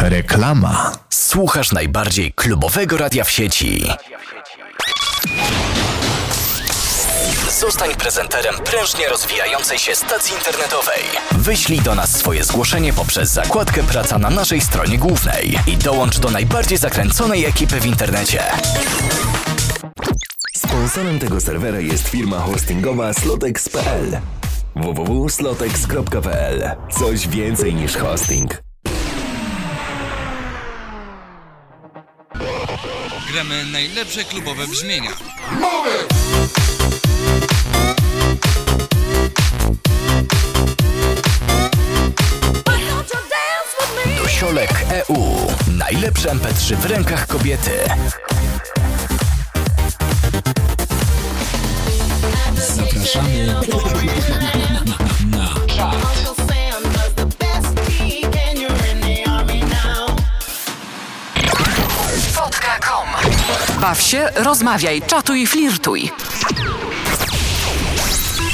Reklama. Słuchasz najbardziej klubowego radia w sieci. Zostań prezenterem prężnie rozwijającej się stacji internetowej. Wyślij do nas swoje zgłoszenie poprzez zakładkę Praca na naszej stronie głównej i dołącz do najbardziej zakręconej ekipy w internecie. Sponsorem tego serwera jest firma hostingowa slotex.pl www.slotex.pl Coś więcej niż hosting. Gramy najlepsze klubowe brzmienia. Dosiolek EU. Najlepsze MP3 w rękach kobiety. Zapraszamy Baw się, rozmawiaj, czatuj, flirtuj.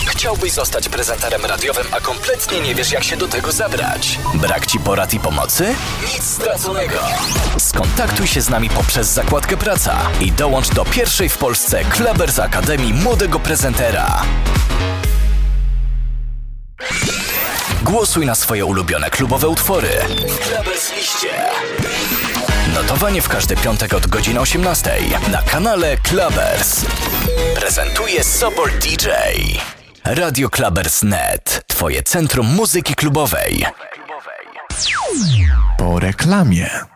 Chciałbyś zostać prezenterem radiowym, a kompletnie nie wiesz, jak się do tego zabrać? Brak ci porad i pomocy? Nic straconego. Skontaktuj się z nami poprzez zakładkę Praca i dołącz do pierwszej w Polsce Klebers Akademii Młodego Prezentera. Głosuj na swoje ulubione klubowe utwory. Klebers liście. Notowanie w każdy piątek od godziny 18 na kanale Klebers. Prezentuje Sobor DJ. Radio Klabers.net. Twoje centrum muzyki klubowej. Po reklamie.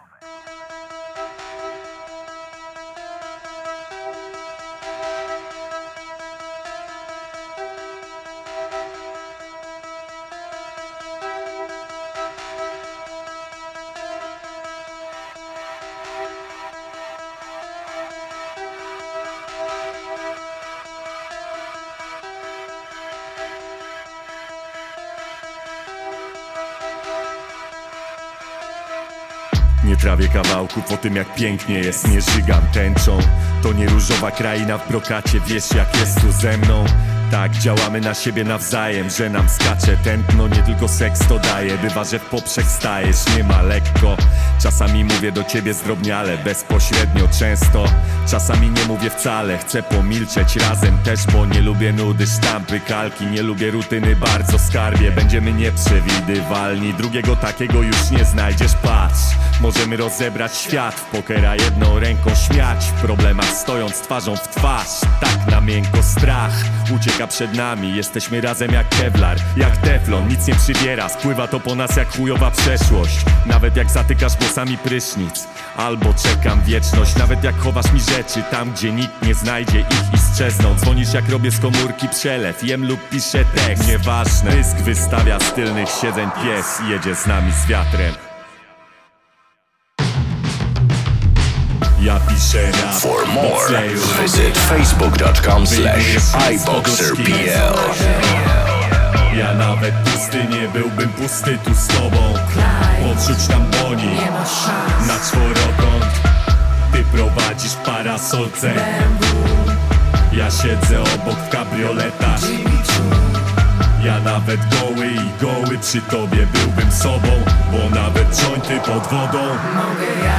Nie trawię kawałków po tym jak pięknie jest. Nie żygam tęczą. To nie różowa kraina w brokacie Wiesz jak jest tu ze mną tak, działamy na siebie nawzajem, że nam skacze tętno Nie tylko seks to daje, bywa, że w poprzek stajesz Nie ma lekko, czasami mówię do ciebie zdrobniale Bezpośrednio, często, czasami nie mówię wcale Chcę pomilczeć razem też, bo nie lubię nudy Sztampy, kalki, nie lubię rutyny Bardzo skarbie, będziemy nieprzewidywalni Drugiego takiego już nie znajdziesz, patrz Możemy rozebrać świat w pokera jedną ręką śmiać. W problemach stojąc twarzą w twarz Tak na miękko strach przed nami. Jesteśmy razem jak kevlar, jak teflon. Nic nie przybiera, spływa to po nas jak chujowa przeszłość. Nawet jak zatykasz włosami prysznic Albo czekam wieczność. Nawet jak chowasz mi rzeczy tam, gdzie nikt nie znajdzie ich i strzezną. Dzwonisz jak robię z komórki przelew Jem lub piszę tekst, nieważne Pysk wystawia z tylnych siedzeń pies Jedzie z nami z wiatrem Ja piszę rap. For more, visit facebook.com slash iboxerpl. Ja nawet pusty nie byłbym pusty tu z tobą. Podrzuć tam boni Na czworokąt. Ty prowadzisz parasolce. Ja siedzę obok w kabrioletach Ja nawet goły i goły przy tobie byłbym sobą Bo nawet jointy pod wodą.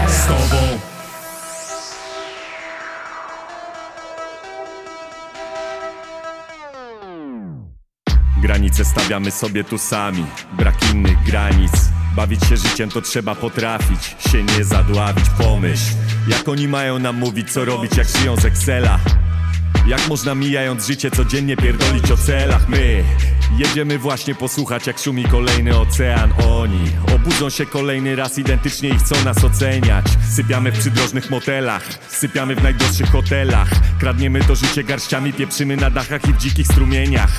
Z tobą Granice stawiamy sobie tu sami, brak innych granic. Bawić się życiem to trzeba potrafić, się nie zadławić. Pomyśl, jak oni mają nam mówić co robić jak żyją z Excela Jak można mijając życie codziennie pierdolić o celach My? Jedziemy właśnie posłuchać jak szumi kolejny ocean. Oni obudzą się kolejny raz identycznie i chcą nas oceniać. Sypiamy w przydrożnych motelach, sypiamy w najdroższych hotelach. Kradniemy to życie garściami, pieprzymy na dachach i w dzikich strumieniach.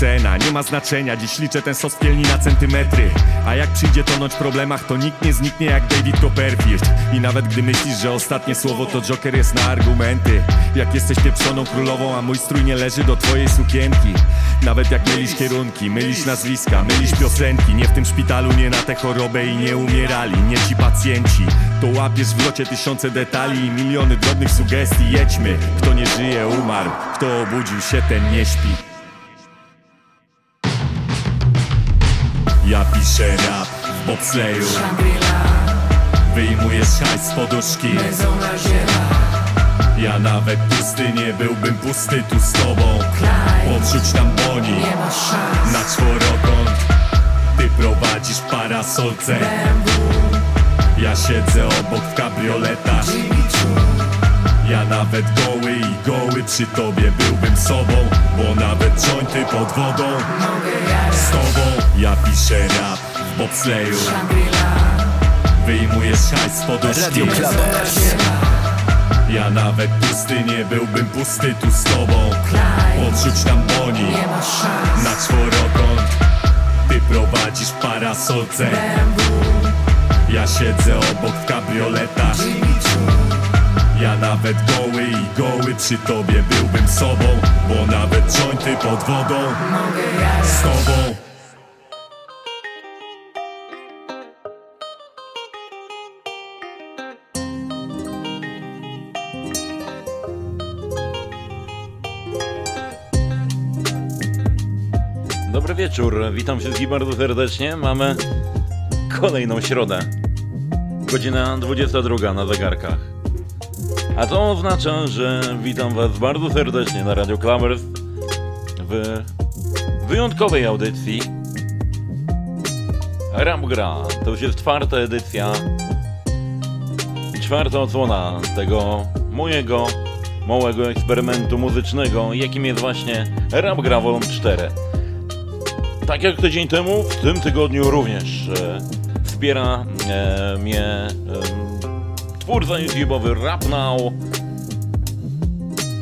Cena nie ma znaczenia, dziś liczę ten sos pielni na centymetry. A jak przyjdzie tonąć w problemach, to nikt nie zniknie jak David Copperfield. I nawet gdy myślisz, że ostatnie słowo to Joker jest na argumenty. Jak jesteś pieprzoną królową, a mój strój nie leży do twojej sukienki. Nawet jak mylisz kierunki, mylisz nazwiska, mylisz piosenki. Nie w tym szpitalu, nie na tę chorobę i nie umierali, nie ci pacjenci To łapiesz w locie tysiące detali i miliony drobnych sugestii. Jedźmy, kto nie żyje umarł, kto obudził się ten nie śpi. Ja piszę rap w bobsleju. Wyjmujesz hajs z poduszki Ja nawet pusty nie byłbym pusty tu z tobą. Podrzuć tam boni Na czworokąt. Ty prowadzisz parasolce. Ja siedzę obok w kabrioletach. Ja nawet goły i goły przy tobie byłbym sobą Bo nawet jointy pod wodą. Z tobą ja piszę rap w bobsleju. Wyjmujesz hajs Radio Clubbers. Ja nawet pusty nie byłbym pusty tu z tobą. Podrzuć tam boni. Na czworokąt. Ty prowadzisz parasolce. Ja siedzę obok w kabrioletach ja nawet goły i goły przy tobie byłbym sobą Bo nawet jointy pod wodą. Z tobą wieczór, witam wszystkich bardzo serdecznie. Mamy kolejną środę. Godzina 22 na zegarkach. A to oznacza, że witam Was bardzo serdecznie na Radio Clubbers w wyjątkowej audycji Rap Gra. To już jest czwarta edycja, czwarta odsłona tego mojego małego eksperymentu muzycznego, jakim jest właśnie Rap Gra Vol. 4. Tak jak tydzień temu, w tym tygodniu również e, wspiera e, mnie e, twórca YouTube'owy Rap Now.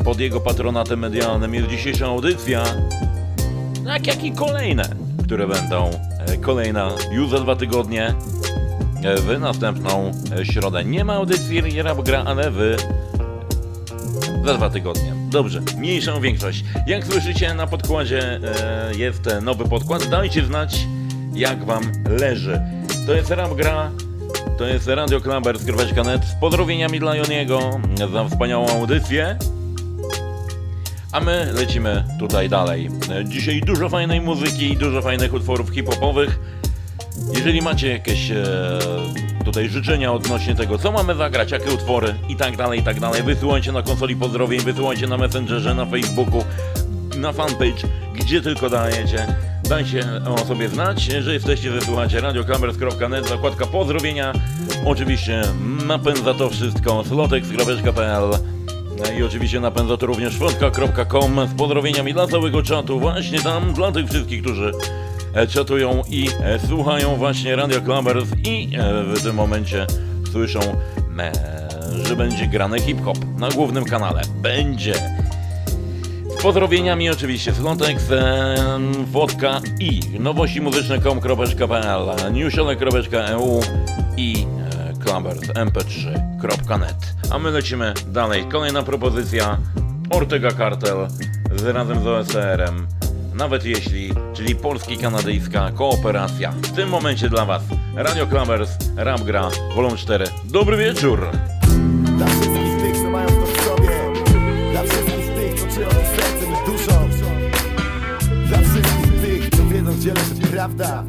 Pod jego patronatem medialnym jest dzisiejsza audycja, tak jak i kolejne, które będą. Kolejna już za dwa tygodnie, w następną środę. Nie ma audycji Rap Gra, ale wy za dwa tygodnie. Dobrze, mniejszą większość. Jak słyszycie na podkładzie e, jest nowy podkład. Dajcie znać jak wam leży. To jest Rap Gra, to jest Radio Clubbers.net z pozdrowieniami dla Joniego za wspaniałą audycję. A my lecimy tutaj dalej. Dzisiaj dużo fajnej muzyki, dużo fajnych utworów hip-hopowych. Jeżeli macie jakieś e, tutaj życzenia odnośnie tego, co mamy zagrać, jakie utwory i tak dalej, i tak dalej, wysyłajcie na konsoli pozdrowień, wysyłajcie na Messengerze, na Facebooku, na fanpage, gdzie tylko dajecie. Dajcie o sobie znać, że jesteście, że słuchacie radioclubbers.net, zakładka pozdrowienia. Oczywiście napędza to wszystko slotex.pl i oczywiście napędza to również fotka.com z pozdrowieniami dla całego czatu, właśnie tam, dla tych wszystkich, którzy e, czatują i e, słuchają właśnie Radio Clubbers i e, w tym momencie słyszą, e, że będzie grany hip-hop na głównym kanale. Będzie. Z pozdrowieniami oczywiście Slotex, Wodka i nowości muzyczne.com.pl, newsiole.eu i e, Clubbers mp3.net. A my lecimy dalej. Kolejna propozycja Ortega Cartel z razem z OSR-em. Nawet jeśli, czyli polski-kanadyjska kooperacja. W tym momencie dla Was Radio Clubbers, Rap Gra, Volum 4. Dobry wieczór! Dla wszystkich tych, co mają to w sobie Dla wszystkich tych, co czują sercem i duszą Dla wszystkich tych, co wiedzą, gdzie leży prawda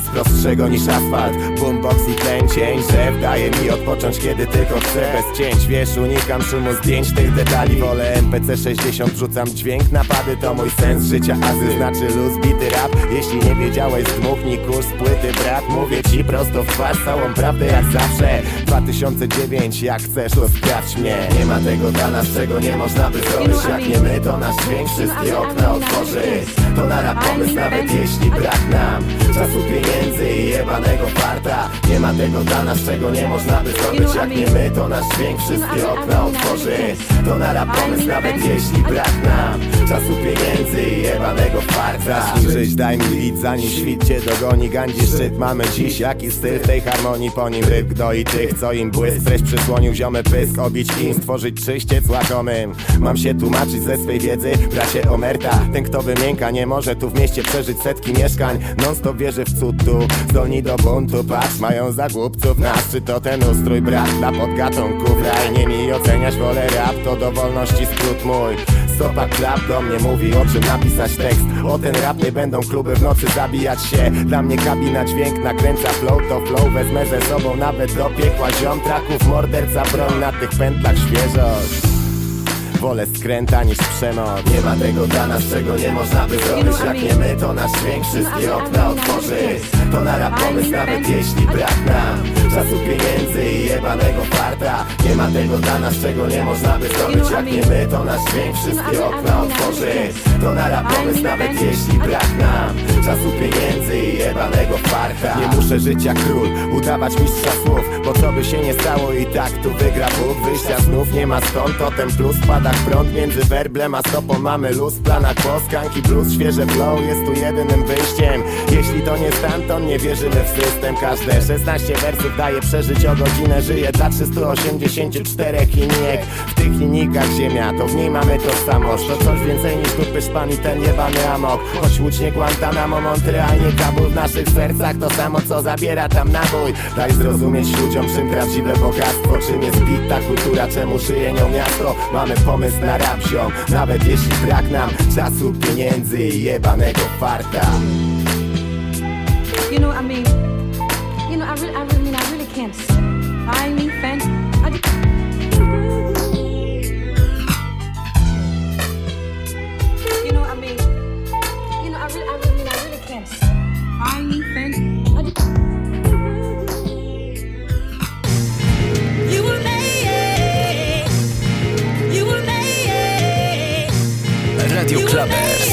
nic prostszego niż asfalt, boombox i ten cień Że daje mi odpocząć, kiedy tylko chcę. Bez cięć, wiesz, unikam szumu zdjęć tych detali Wolę. MPC 60, rzucam dźwięk Napady to mój sens życia, azy znaczy luz, bity rap. Jeśli nie wiedziałeś, dmuchnij kurs płyty, brat. Mówię ci prosto w twarz, całą prawdę jak zawsze. 2009, jak chcesz, to sprawdź mnie. Nie ma tego dla nas, czego nie można by zrobić. Jak nie my, to nasz dźwięk wszystkie okna otworzy. To na rap pomysł, nawet jeśli brak nam Czasu pieniędzy i jebanego farta. Nie ma tego dla nas, czego nie można by zrobić Jak nie my, to nasz dźwięk wszystkie okna otworzy. To na pomysł, nawet jeśli brak nam Czasu pieniędzy i jebanego farta Żyć daj mi idź zanim świt cię dogoni. Gandzi szczyt mamy dziś, jaki styl tej harmonii Po nim ryb gnoi tych, co im błysk. Treść przysłonił ziomy pysk, obić im Stworzyć czyściec łakomym Mam się tłumaczyć ze swej wiedzy, bracie Omerta. Ten kto wymięka nie może tu w mieście przeżyć setki mieszkań. Non stop wierzy w cud tu, zdolni do buntu. Patrz, mają za głupców nas, czy to ten ustrój brat? Dla podgatunków raj, nie mi oceniać wolę rap To do wolności skrót mój Stopa klap do mnie mówi O czym napisać tekst. O ten rap nie będą kluby w nocy zabijać się. Dla mnie kabina dźwięk nakręca flow to flow Wezmę ze sobą nawet do piekła. Ziom Traków morderca broń na tych pętlach świeżość Wolę skręta niż przemoc. Nie ma tego dla nas, czego nie można by zrobić. Jak nie my, to nasz dźwięk wszystkie okna otworzy To na rap pomysł, nawet jeśli brak nam Czasu pieniędzy i jebanego farta. Nie ma tego dla nas, czego nie można by zrobić. Jak nie my, to nasz dźwięk wszystkie okna otworzy To na rap pomysł, nawet jeśli brak nam Czasu pieniędzy i jebanego farta. Nie muszę żyć jak król, udawać mistrza słów Bo co by się nie stało i tak tu wygra Bóg. Wyjścia znów nie ma stąd, to ten plus Pada prąd między werblem a stopą. Mamy luz w planach blues Świeże flow. Jest tu jedynym wyjściem. Jeśli to nie stamtąd, nie wierzymy w system. Każde 16 wersów daje przeżyć o godzinę. Żyję dla 384 linijek. W tych linijkach ziemia, to w niej mamy tożsamość. To coś więcej niż dupy szpan i ten jebany amok. Choć łódź nie Guantanamo, Montreal, nie Kabul W naszych sercach to samo co zabiera tam nabój. Daj zrozumieć ludziom czym prawdziwe bogactwo. Czym jest bit, ta kultura, czemu żyje nią miasto? Mamy pomysł na rap ziom, nawet jeśli brak nam Czasu, pieniędzy i jebanego farta. You know, I mean, you know, I really, I really mean, I really can't. Buy me fence. Clubbers.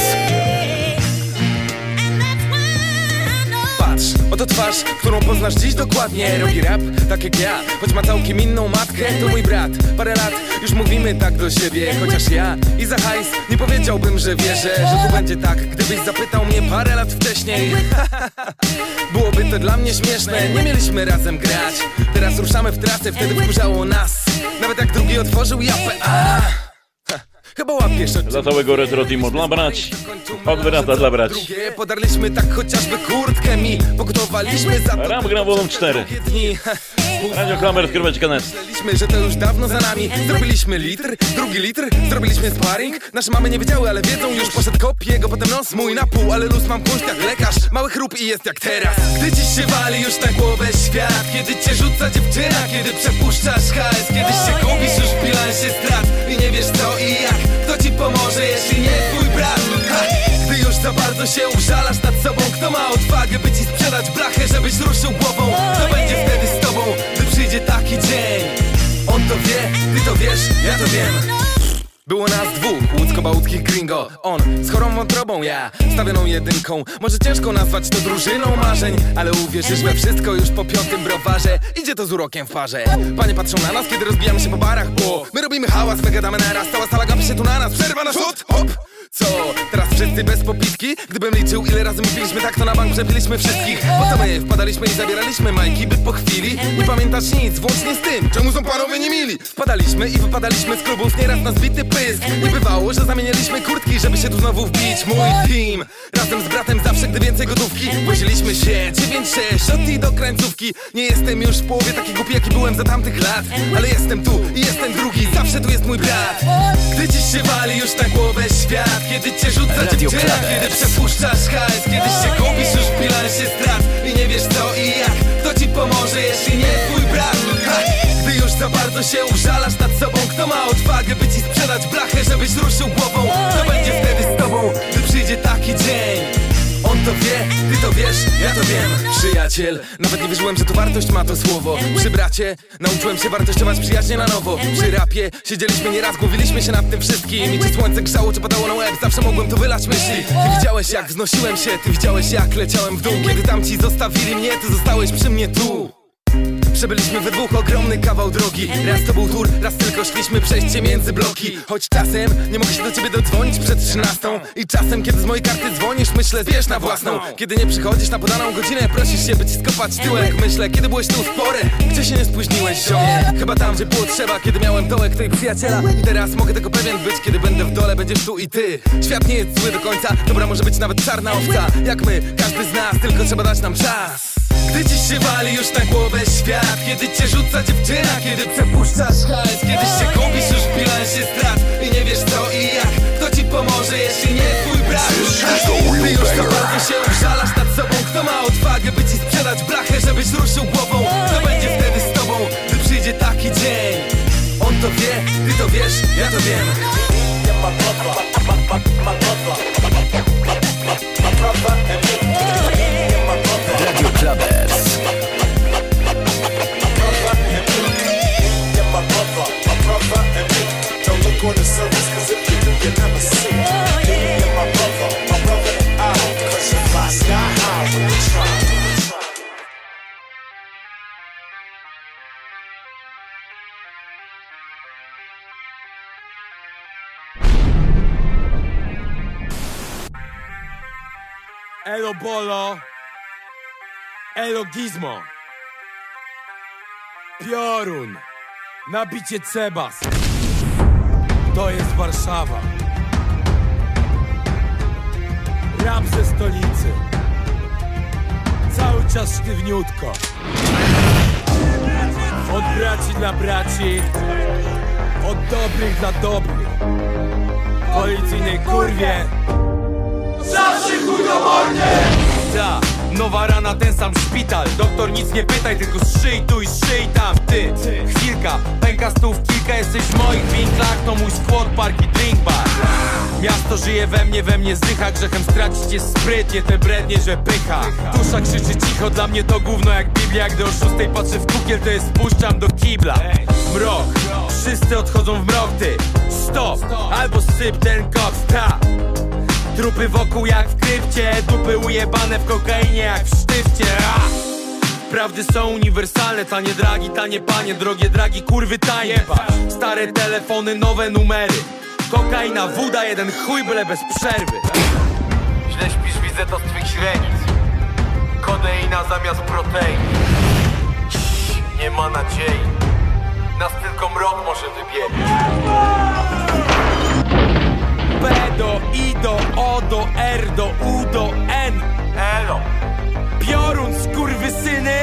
Patrz, oto twarz, którą poznasz dziś dokładnie. Robi rap, tak jak ja, choć ma całkiem inną matkę To mój brat, parę lat, już mówimy tak do siebie Chociaż ja i za hajs nie powiedziałbym, że wierzę Że tu będzie tak, gdybyś zapytał mnie parę lat wcześniej. Byłoby to dla mnie śmieszne, nie mieliśmy razem grać. Teraz ruszamy w trasę, wtedy wkurzało nas. Nawet jak drugi otworzył japę, a! ha, Chyba łapiesz o czym Dla całego retro teamu dla braci. Od brata dla braci. Drugie, podarliśmy tak chociażby kurtkę mi Pogotowaliśmy za Ram gra wolą 4. drugie dni Radio Klamer, skieroweczka net. Myśleliśmy, że to już dawno za nami. Zrobiliśmy litr, drugi litr, zrobiliśmy sparring. Nasze mamy nie wiedziały, ale wiedzą już. Poszedł kop, jego potem nos mój na pół. Ale luz mam kunszt jak lekarz, mały chrup i jest jak teraz. Gdy ci się wali już na głowę świat. Kiedy cię rzuca dziewczyna, kiedy przepuszczasz hajs. Kiedy się gubisz już w bilansie strat. I nie wiesz co i jak, kto ci pomoże jeśli nie twój brat ha! Gdy już za bardzo się użalasz nad sobą Kto ma odwagę by ci sprzedać blachę, żebyś ruszył głową? Kto będzie wtedy przyjdzie taki dzień. On to wie, ty to wiesz, ja to wiem. Było nas dwóch, łódzko-bałtyckich gringo. On z chorą wątrobą, ja stawioną jedynką. Może ciężko nazwać to drużyną marzeń Ale uwierzysz we wszystko już po piątym browarze Idzie to z urokiem w parze. Panie patrzą na nas, kiedy rozbijamy się po barach. Bo my robimy hałas, my gadamy naraz. Cała sala gapi się tu na nas, przerwa na rzut, hop co? Teraz wszyscy bez popitki? Gdybym liczył ile razy my piliśmy tak to na bank przepiliśmy wszystkich. Po co my wpadaliśmy i zabieraliśmy majki by po chwili Nie pamiętasz nic, włącznie z tym Czemu są panowie nie mili? Wpadaliśmy i wypadaliśmy z klubów Nieraz nas bity pysk. Nie bywało, że zamienialiśmy kurtki Żeby się tu znowu wbić. Mój team Razem z bratem zawsze gdy więcej gotówki. Woziliśmy się 9-6 od do krańcówki. Nie jestem już w połowie taki głupi jaki byłem za tamtych lat. Ale jestem tu i jestem drugi Zawsze tu jest mój brat. Gdy ci się wali już na głowę świat Kiedy cię rzuca Radio dziewczyna. Kiedy przepuszczasz hajs Kiedy się gubisz już w bilansie strat I nie wiesz co i jak Kto ci pomoże jeśli nie twój brat ha! Gdy już za bardzo się użalasz nad sobą Kto ma odwagę by ci sprzedać blachę Żebyś ruszył głową Kto będzie wtedy z tobą Gdy przyjdzie taki dzień to wie, ty to wiesz, ja to wiem. Przyjaciel, nawet nie wierzyłem, że to wartość ma to słowo. Przy bracie, nauczyłem się wartościować przyjaźnie na nowo. Przy rapie, siedzieliśmy nieraz, głowiliśmy się nad tym wszystkim. I czy słońce grzało, czy padało na łeb, zawsze mogłem to wylać myśli. Ty widziałeś jak wznosiłem się, ty widziałeś jak leciałem w dół. Kiedy tamci zostawili mnie, ty zostałeś przy mnie tu Przebyliśmy we dwóch ogromny kawał drogi. Raz to był tur, raz tylko szliśmy przejście między bloki. Choć czasem nie mogę się do ciebie dodzwonić przed trzynastą. I czasem kiedy z mojej karty dzwonisz myślę zbierz na własną. Kiedy nie przychodzisz na podaną godzinę prosisz się by ci skopać tyłek. Myślę kiedy byłeś tu spory, gdzie się nie spóźniłeś ziomie? Chyba tam gdzie było trzeba, kiedy miałem dołek twojego przyjaciela. Teraz mogę tego pewien być, kiedy będę w dole będziesz tu i ty. Świat nie jest zły do końca, dobra może być nawet czarna owca. Jak my, każdy z nas, tylko trzeba dać nam czas gdy dziś się wali już na głowę świat Kiedy cię rzuca dziewczyna, kiedy przepuszczasz hajs Kiedy się gubisz już w bilansie strat I nie wiesz co i jak Kto ci pomoże, jeśli nie twój brat Ty już za bardzo się obżalasz nad sobą Kto ma odwagę, by ci sprzedać blachę Żebyś ruszył głową Kto będzie wtedy z tobą, gdy przyjdzie taki dzień On to wie, ty to wiesz, ja to wiem Nie ma prawa, ma prawa, ma prawa The surface, cause if you do, you never see. Me and my brother, my brother and I, cause you fly sky high when you try. Elo Bolo. Elo Gizmo. Piorun. Nabicie Cebas To jest Warszawa. Rap ze stolicy. Cały czas sztywniutko. Od braci dla braci Od dobrych dla dobrych. Policyjnej kurwie. Zawsze chujobornie! Ta, nowa rana, ten sam szpital. Doktor nic nie pytaj, tylko strzyj tu i strzyj tam. Ty, chwilka, pęka stów kilka Jesteś w moich winklach, to mój squad park i drink bar. Miasto żyje we mnie, we mnie zdycha. Grzechem stracić jest sprytnie, te brednie, że pycha. Dusza krzyczy cicho, dla mnie to gówno jak Biblia. Gdy o szóstej patrzę w kukiel, to je spuszczam do kibla. Mrok, wszyscy odchodzą w mrok, ty. Stop, albo syp ten koks, ta Trupy wokół jak w krypcie Dupy ujebane w kokainie jak w sztywcie! Prawdy są uniwersalne, tanie dragi, tanie panie Drogie dragi, kurwy tanie. Stare telefony, nowe numery. Kokaina, woda, jeden chuj byle bez przerwy. Źle śpisz, widzę to z twych źrenic. Kodeina zamiast protein. Nie ma nadziei. Nas tylko mrok może wybielić. P do I do O do R do U do N. Elo. Piorun, skurwysyny.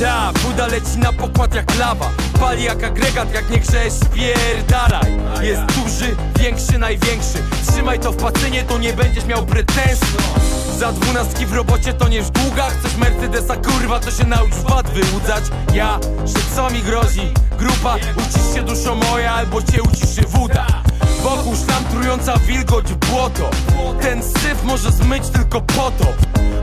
Ta, woda leci na pokład jak lawa. Pali jak agregat, jak nie grzesz, spierdalaj. Jest duży, większy, największy. Trzymaj to w pacynie, to nie będziesz miał pretensji. Za dwunastki w robocie to nie w długach. Chcesz Mercedesa, kurwa, to się naucz wad wyłudzać. Ja, że co mi grozi? Grupa, ucisz się duszo moja Albo cię uciszy woda Wokół szlam trująca wilgoć błoto. Ten syf może zmyć tylko potop.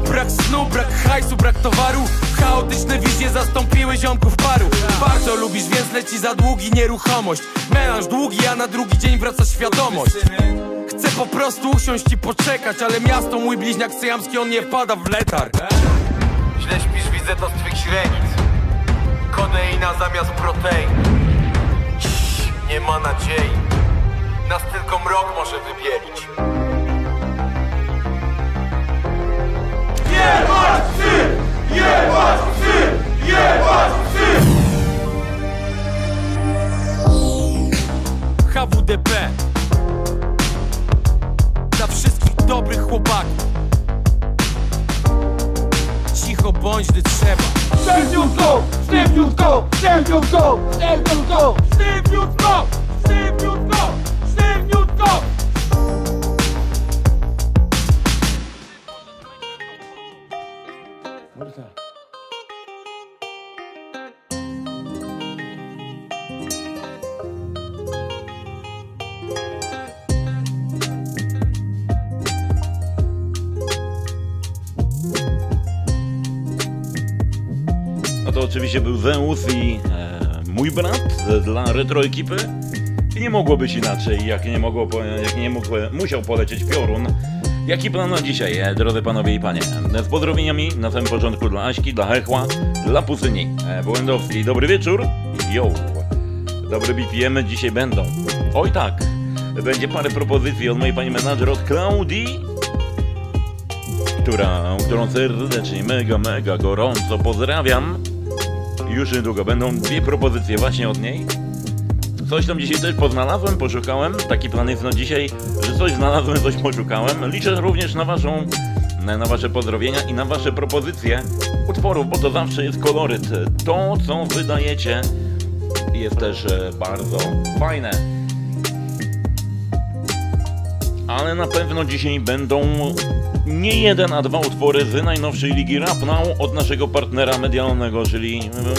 Brak snu, brak hajsu, brak towaru. Chaotyczne wizje zastąpiły ziomków paru. Bardzo lubisz, więc leci za długi nieruchomość. Melanż długi, a na drugi dzień wraca świadomość. Chcę po prostu usiąść i poczekać Ale miasto mój bliźniak syjamski, on nie wpada w letarg Źle śpisz, widzę to z twych źrenic. Kodeina zamiast protein. Nie ma nadziei Nas tylko mrok może wybielić Jebać psy! Jebać psy! Jebać psy! HWDP Dla wszystkich dobrych chłopaków Cicho bądź, gdy trzeba Sztywniutko! Sztywniutko! Sztywniutko! Sztywniutko! Sztywniutko! Sztywniutko! Sztywniutko! No to oczywiście był Zeus i e, mój brat e, dla retro ekipy. I nie mogło być inaczej, jak nie mogło, jak nie mógł, musiał polecieć piorun. Jaki plan na dzisiaj, e, drodzy panowie i panie? E, Z pozdrowieniami na samym początku dla Aśki, dla Hechła, dla Pusyni, e, Błędowskiej. Dobry wieczór. Yo. Dobre BPM dzisiaj będą. Oj tak. Będzie parę propozycji od mojej pani menadżer, od Klaudii, która, którą serdecznie, mega, mega gorąco pozdrawiam. Już niedługo będą dwie propozycje właśnie od niej. Coś tam dzisiaj też poznalazłem, poszukałem. Taki plan jest na dzisiaj, że coś znalazłem, coś poszukałem. Liczę również na waszą, na wasze pozdrowienia i na wasze propozycje utworów, bo to zawsze jest koloryt. To, co wydajecie, jest też e, bardzo fajne. ale na pewno dzisiaj będą nie jeden, a dwa utwory z najnowszej ligi Rap od naszego partnera medialnego, czyli mm,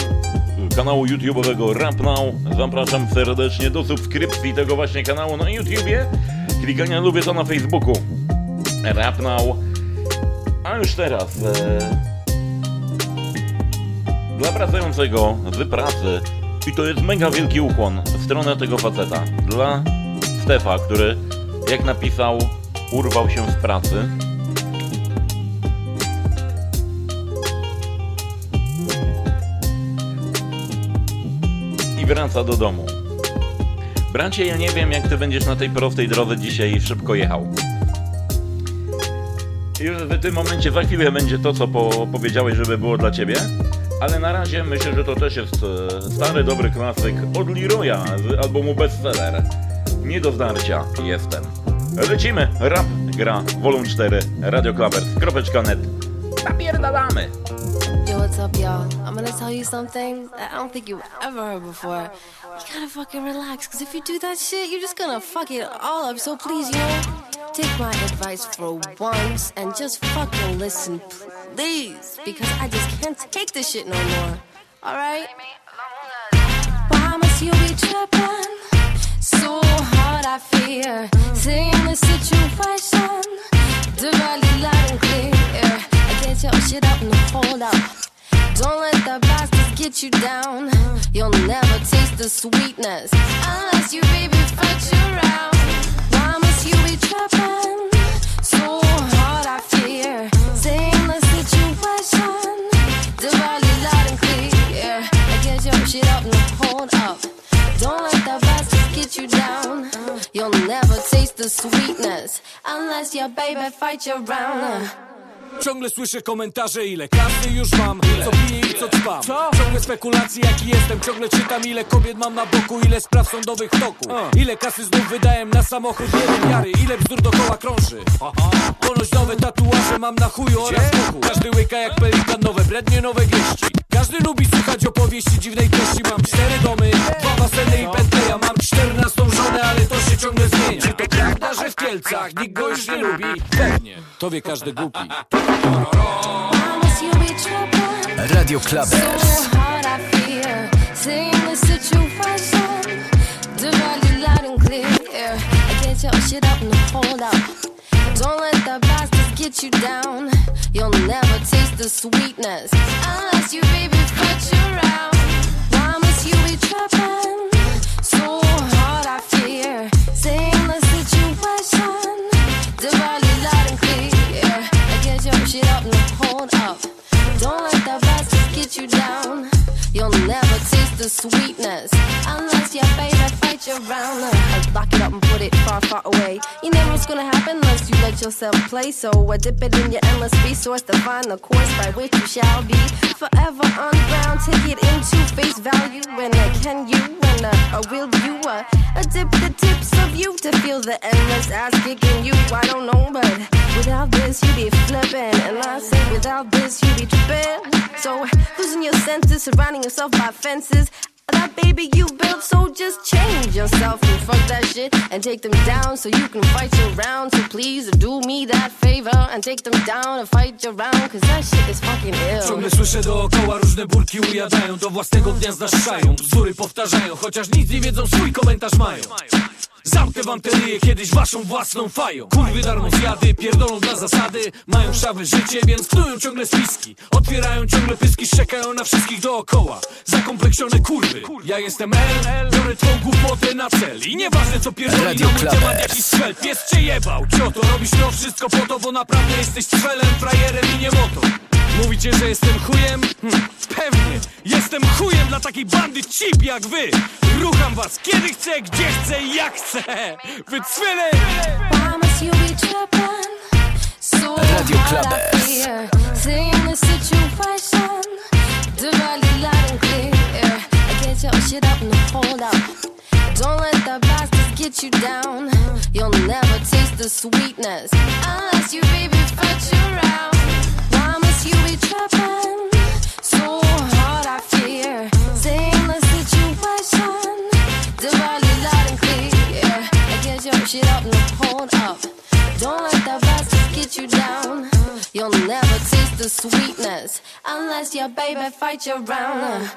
kanału YouTube'owego Rap Now. Zapraszam serdecznie do subskrypcji tego właśnie kanału na YouTubie, klikania lubię to na Facebooku. Rap Now. A już teraz e, dla pracującego z pracy i to jest mega wielki ukłon w stronę tego faceta. Dla Stefa, który jak napisał, urwał się z pracy. Wraca do domu. Bracie, ja nie wiem, jak ty będziesz na tej prostej drodze dzisiaj szybko jechał. Już w tym momencie, za chwilę będzie to, co po powiedziałeś, żeby było dla ciebie. Ale na razie myślę, że to też jest e, stary, dobry klasyk od Leroya z albumu Bestseller. Nie do zdarcia jestem. Lecimy, rap gra, volum 4, radioclavers.net. Napierdalamy! What's up, y'all? I'm gonna tell you something that I don't think you've ever heard before. You gotta fucking relax, cause if you do that shit, you're just gonna fuck it all up. So please, you take my advice for once and just fucking listen, please. Because I just can't take this shit no more. Alright? Must you be tripping? So hard, I fear. Seeing the situation, divided loud and clear. I get your shit up and hold up. Don't let the bastards get you down. You'll never taste the sweetness unless you baby fuck you around. Must you be tripping? So hard, I fear. Seeing the situation, divided loud and clear. I get your shit up and hold up. Don't let the bastards get you down. You'll never taste the sweetness unless your baby fight you around. Ciągle słyszę komentarze, ile kasy już mam Co piję i co ćpam Ciągle spekulacje jaki jestem Ciągle czytam ile kobiet mam na boku Ile spraw sądowych w toku Ile kasy znów wydałem na samochód nie miary Ile bzdur dokoła krąży. Ponoć nowe tatuaże mam na chuju oraz boku. Każdy łyka jak pelikan Nowe brednie, nowe glieści Każdy lubi słuchać opowieści dziwnej treści Mam cztery domy, dwa baseny i Bentleya Mam czternastą żonę, ale to się ciągle zmienia Czy to prawda, że w Kielcach nikt go już nie lubi? Pewnie, to wie każdy głupi Radio Clubbers. Get your shit up and hold up. Don't let the bastards get you down. You'll never taste the sweetness unless you baby put you around. Must you be tripping? So hard I fear, seeing the situation, divided loud and clear. I get your shit up and hold up. Don't let the bastards get you down. You'll never taste the sweetness unless your baby fight you around. I lock it up and put it far, far away. You never know what's gonna happen unless you let yourself play. So I dip it in your endless resource to find the course by which you shall be forever underground. Take it into face value. And uh, can you and uh, will you uh, uh, dip the tips of you to feel the endless ass kicking you? I don't know, but without this you be flipping, and I say without this you be tripping. So losing your senses, surrounding yourself by fences. That baby you built, so just change yourself and fuck that shit and take them down so you can fight your round. So please do me that favor and take them down and fight your round, cause that shit is fucking ill. Ciągle słyszę dookoła różne burki ujadają Do własnego dnia zdaszają, bzdury powtarzają Chociaż nic nie wiedzą, swój komentarz mają Zamknę wam te ryje kiedyś waszą własną fają. Kurwy darmo zjady, pierdolą dla zasady. Mają szawe życie, więc knują ciągle spiski. Otwierają ciągle pyski, szczekają na wszystkich dookoła. Zakompleksione kurwy. Ja jestem L, biorę twą głupotę na cel. I nieważne co pierdoli na mój temat jakiś cel Pies cię jebał, cioto Robisz? To wszystko po to, bo naprawdę jesteś cwelem, frajerem i nie moto Mówicie, że jestem chujem? Hm, pewnie, jestem chujem dla takiej bandy cip jak wy. Rucham was kiedy chcę, gdzie chcę i jak chcę Wy cwele! Why must you be tripping? So Radio hard I Clubbers. seeing the situation, divided loud and clear. I get your shit up and hold up. Don't let the bastards get you down. You'll never taste the sweetness unless you baby fuck you around. You down. You'll never taste the sweetness unless your baby fights you round.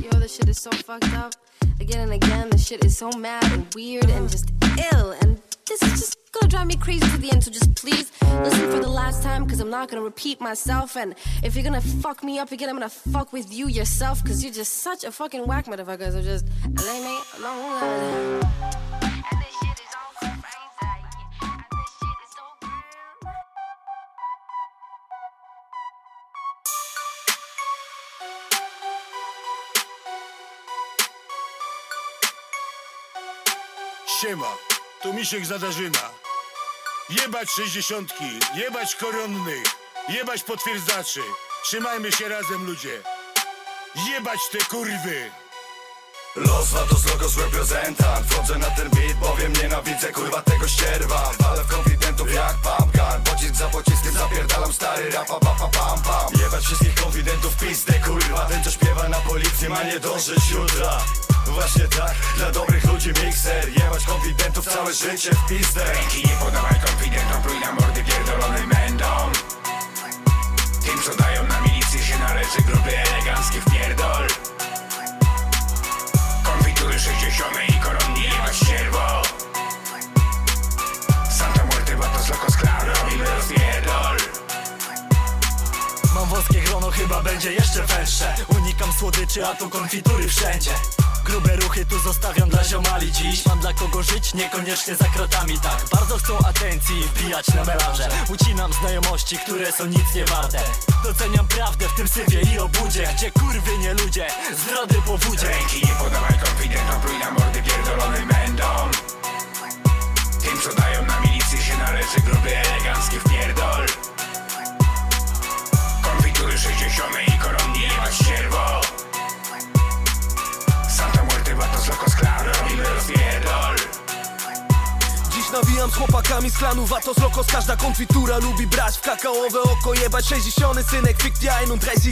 Yo, this shit is so fucked up. Again and again, this shit is so mad and weird and just ill. And this is just gonna drive me crazy to the end. So just please listen for the last time, because I'm not gonna repeat myself. And if you're gonna fuck me up again, I'm gonna fuck with you yourself, because you're just such a fucking whack motherfucker. So just leave me alone. Siema, tu Misiek Zadarzyna. Jebać sześćdziesiątki, jebać koronnych, jebać potwierdzaczy. Trzymajmy się razem, ludzie. Jebać te kurwy. Los Vatos Logos reprezentant Wchodzę na ten beat, bowiem nienawidzę kurwa tego ścierwa Walę w konfidentów jak pumpgun Pocisk za pociskiem zapierdalam stary rapa pa, pa, pam pam Jebać wszystkich konfidentów pizdę kurwa Ten co śpiewa na policję ma nie dążyć jutra Właśnie tak, dla dobrych ludzi mikser. Jebać konfidentów całe życie w pizdę. Ręki nie podawaj konfidentom, pluj na mordy pierdolonym będą Tym co dają na milicję się należy gruby elegancki wpierdol Konfitury 60 i koronni jebać ścierwo Santa Muerte, Vatos Locos Clown, robimy rozpierdol Wąskie grono, chyba będzie jeszcze węższe. Unikam słodyczy, a tu konfitury wszędzie. Grube ruchy tu zostawiam dla ziomali dziś. Mam dla kogo żyć, niekoniecznie za kratami tak. Bardzo chcą atencji wbijać na melanże. Ucinam znajomości, które są nic nie warte. Doceniam prawdę w tym syfie i obudzie Gdzie kurwy nie ludzie, zdrady po wódzie Ręki nie podawaj konfidentom, pluj na mordy pierdolonym będą Tym co dają na milicję się należy gruby elegancki wpierdol 60 i koronni jebać ścierwo nawijam z chłopakami z klanu Vatos Locos. Każda konfitura lubi brać w kakaowe oko Jebać 60 synek, fikcja und 30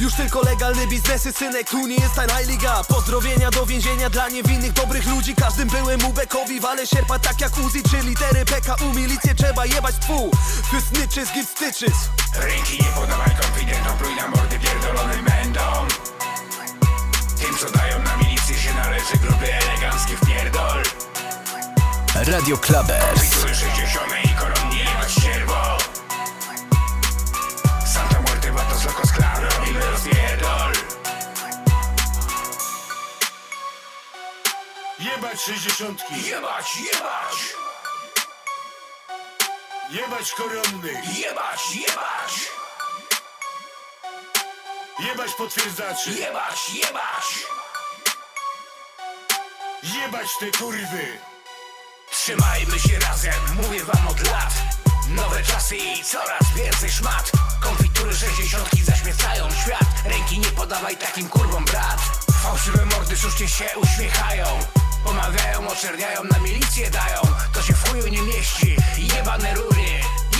Już tylko legalne biznesy synek, tu nie jest ein Heiliga Pozdrowienia do więzienia dla niewinnych dobrych ludzi. Każdym byłem ubekowi, wale sierpa tak jak Uzi Czy litery PKU, milicję trzeba jebać tfu Für snitches give stitches Ręki nie podawaj konfidentom, pluj na mordy pierdolonym będą Tym co dają na milicję się należy gruby elegancki wpierdol Radio Clubbers. Konfitury 60 i koronni jebać ścierwo Santa Muerte, Vatos Locos Clown, robimy rozpierdol Jebać sześćdziesiątki. Jebać, jebać Jebać koronnych. Jebać, jebać Jebać potwierdzaczy. Jebać, jebać Jebać te kurwy. Trzymajmy się razem, mówię wam od lat. Nowe czasy i coraz więcej szmat. Konfitury 60 zaśmiecają świat. Ręki nie podawaj takim kurwom brat. Fałszywe mordy szuszcie się uśmiechają. Pomawiają, oczerniają, na milicję dają. To się w chuju nie mieści. Jebane rury.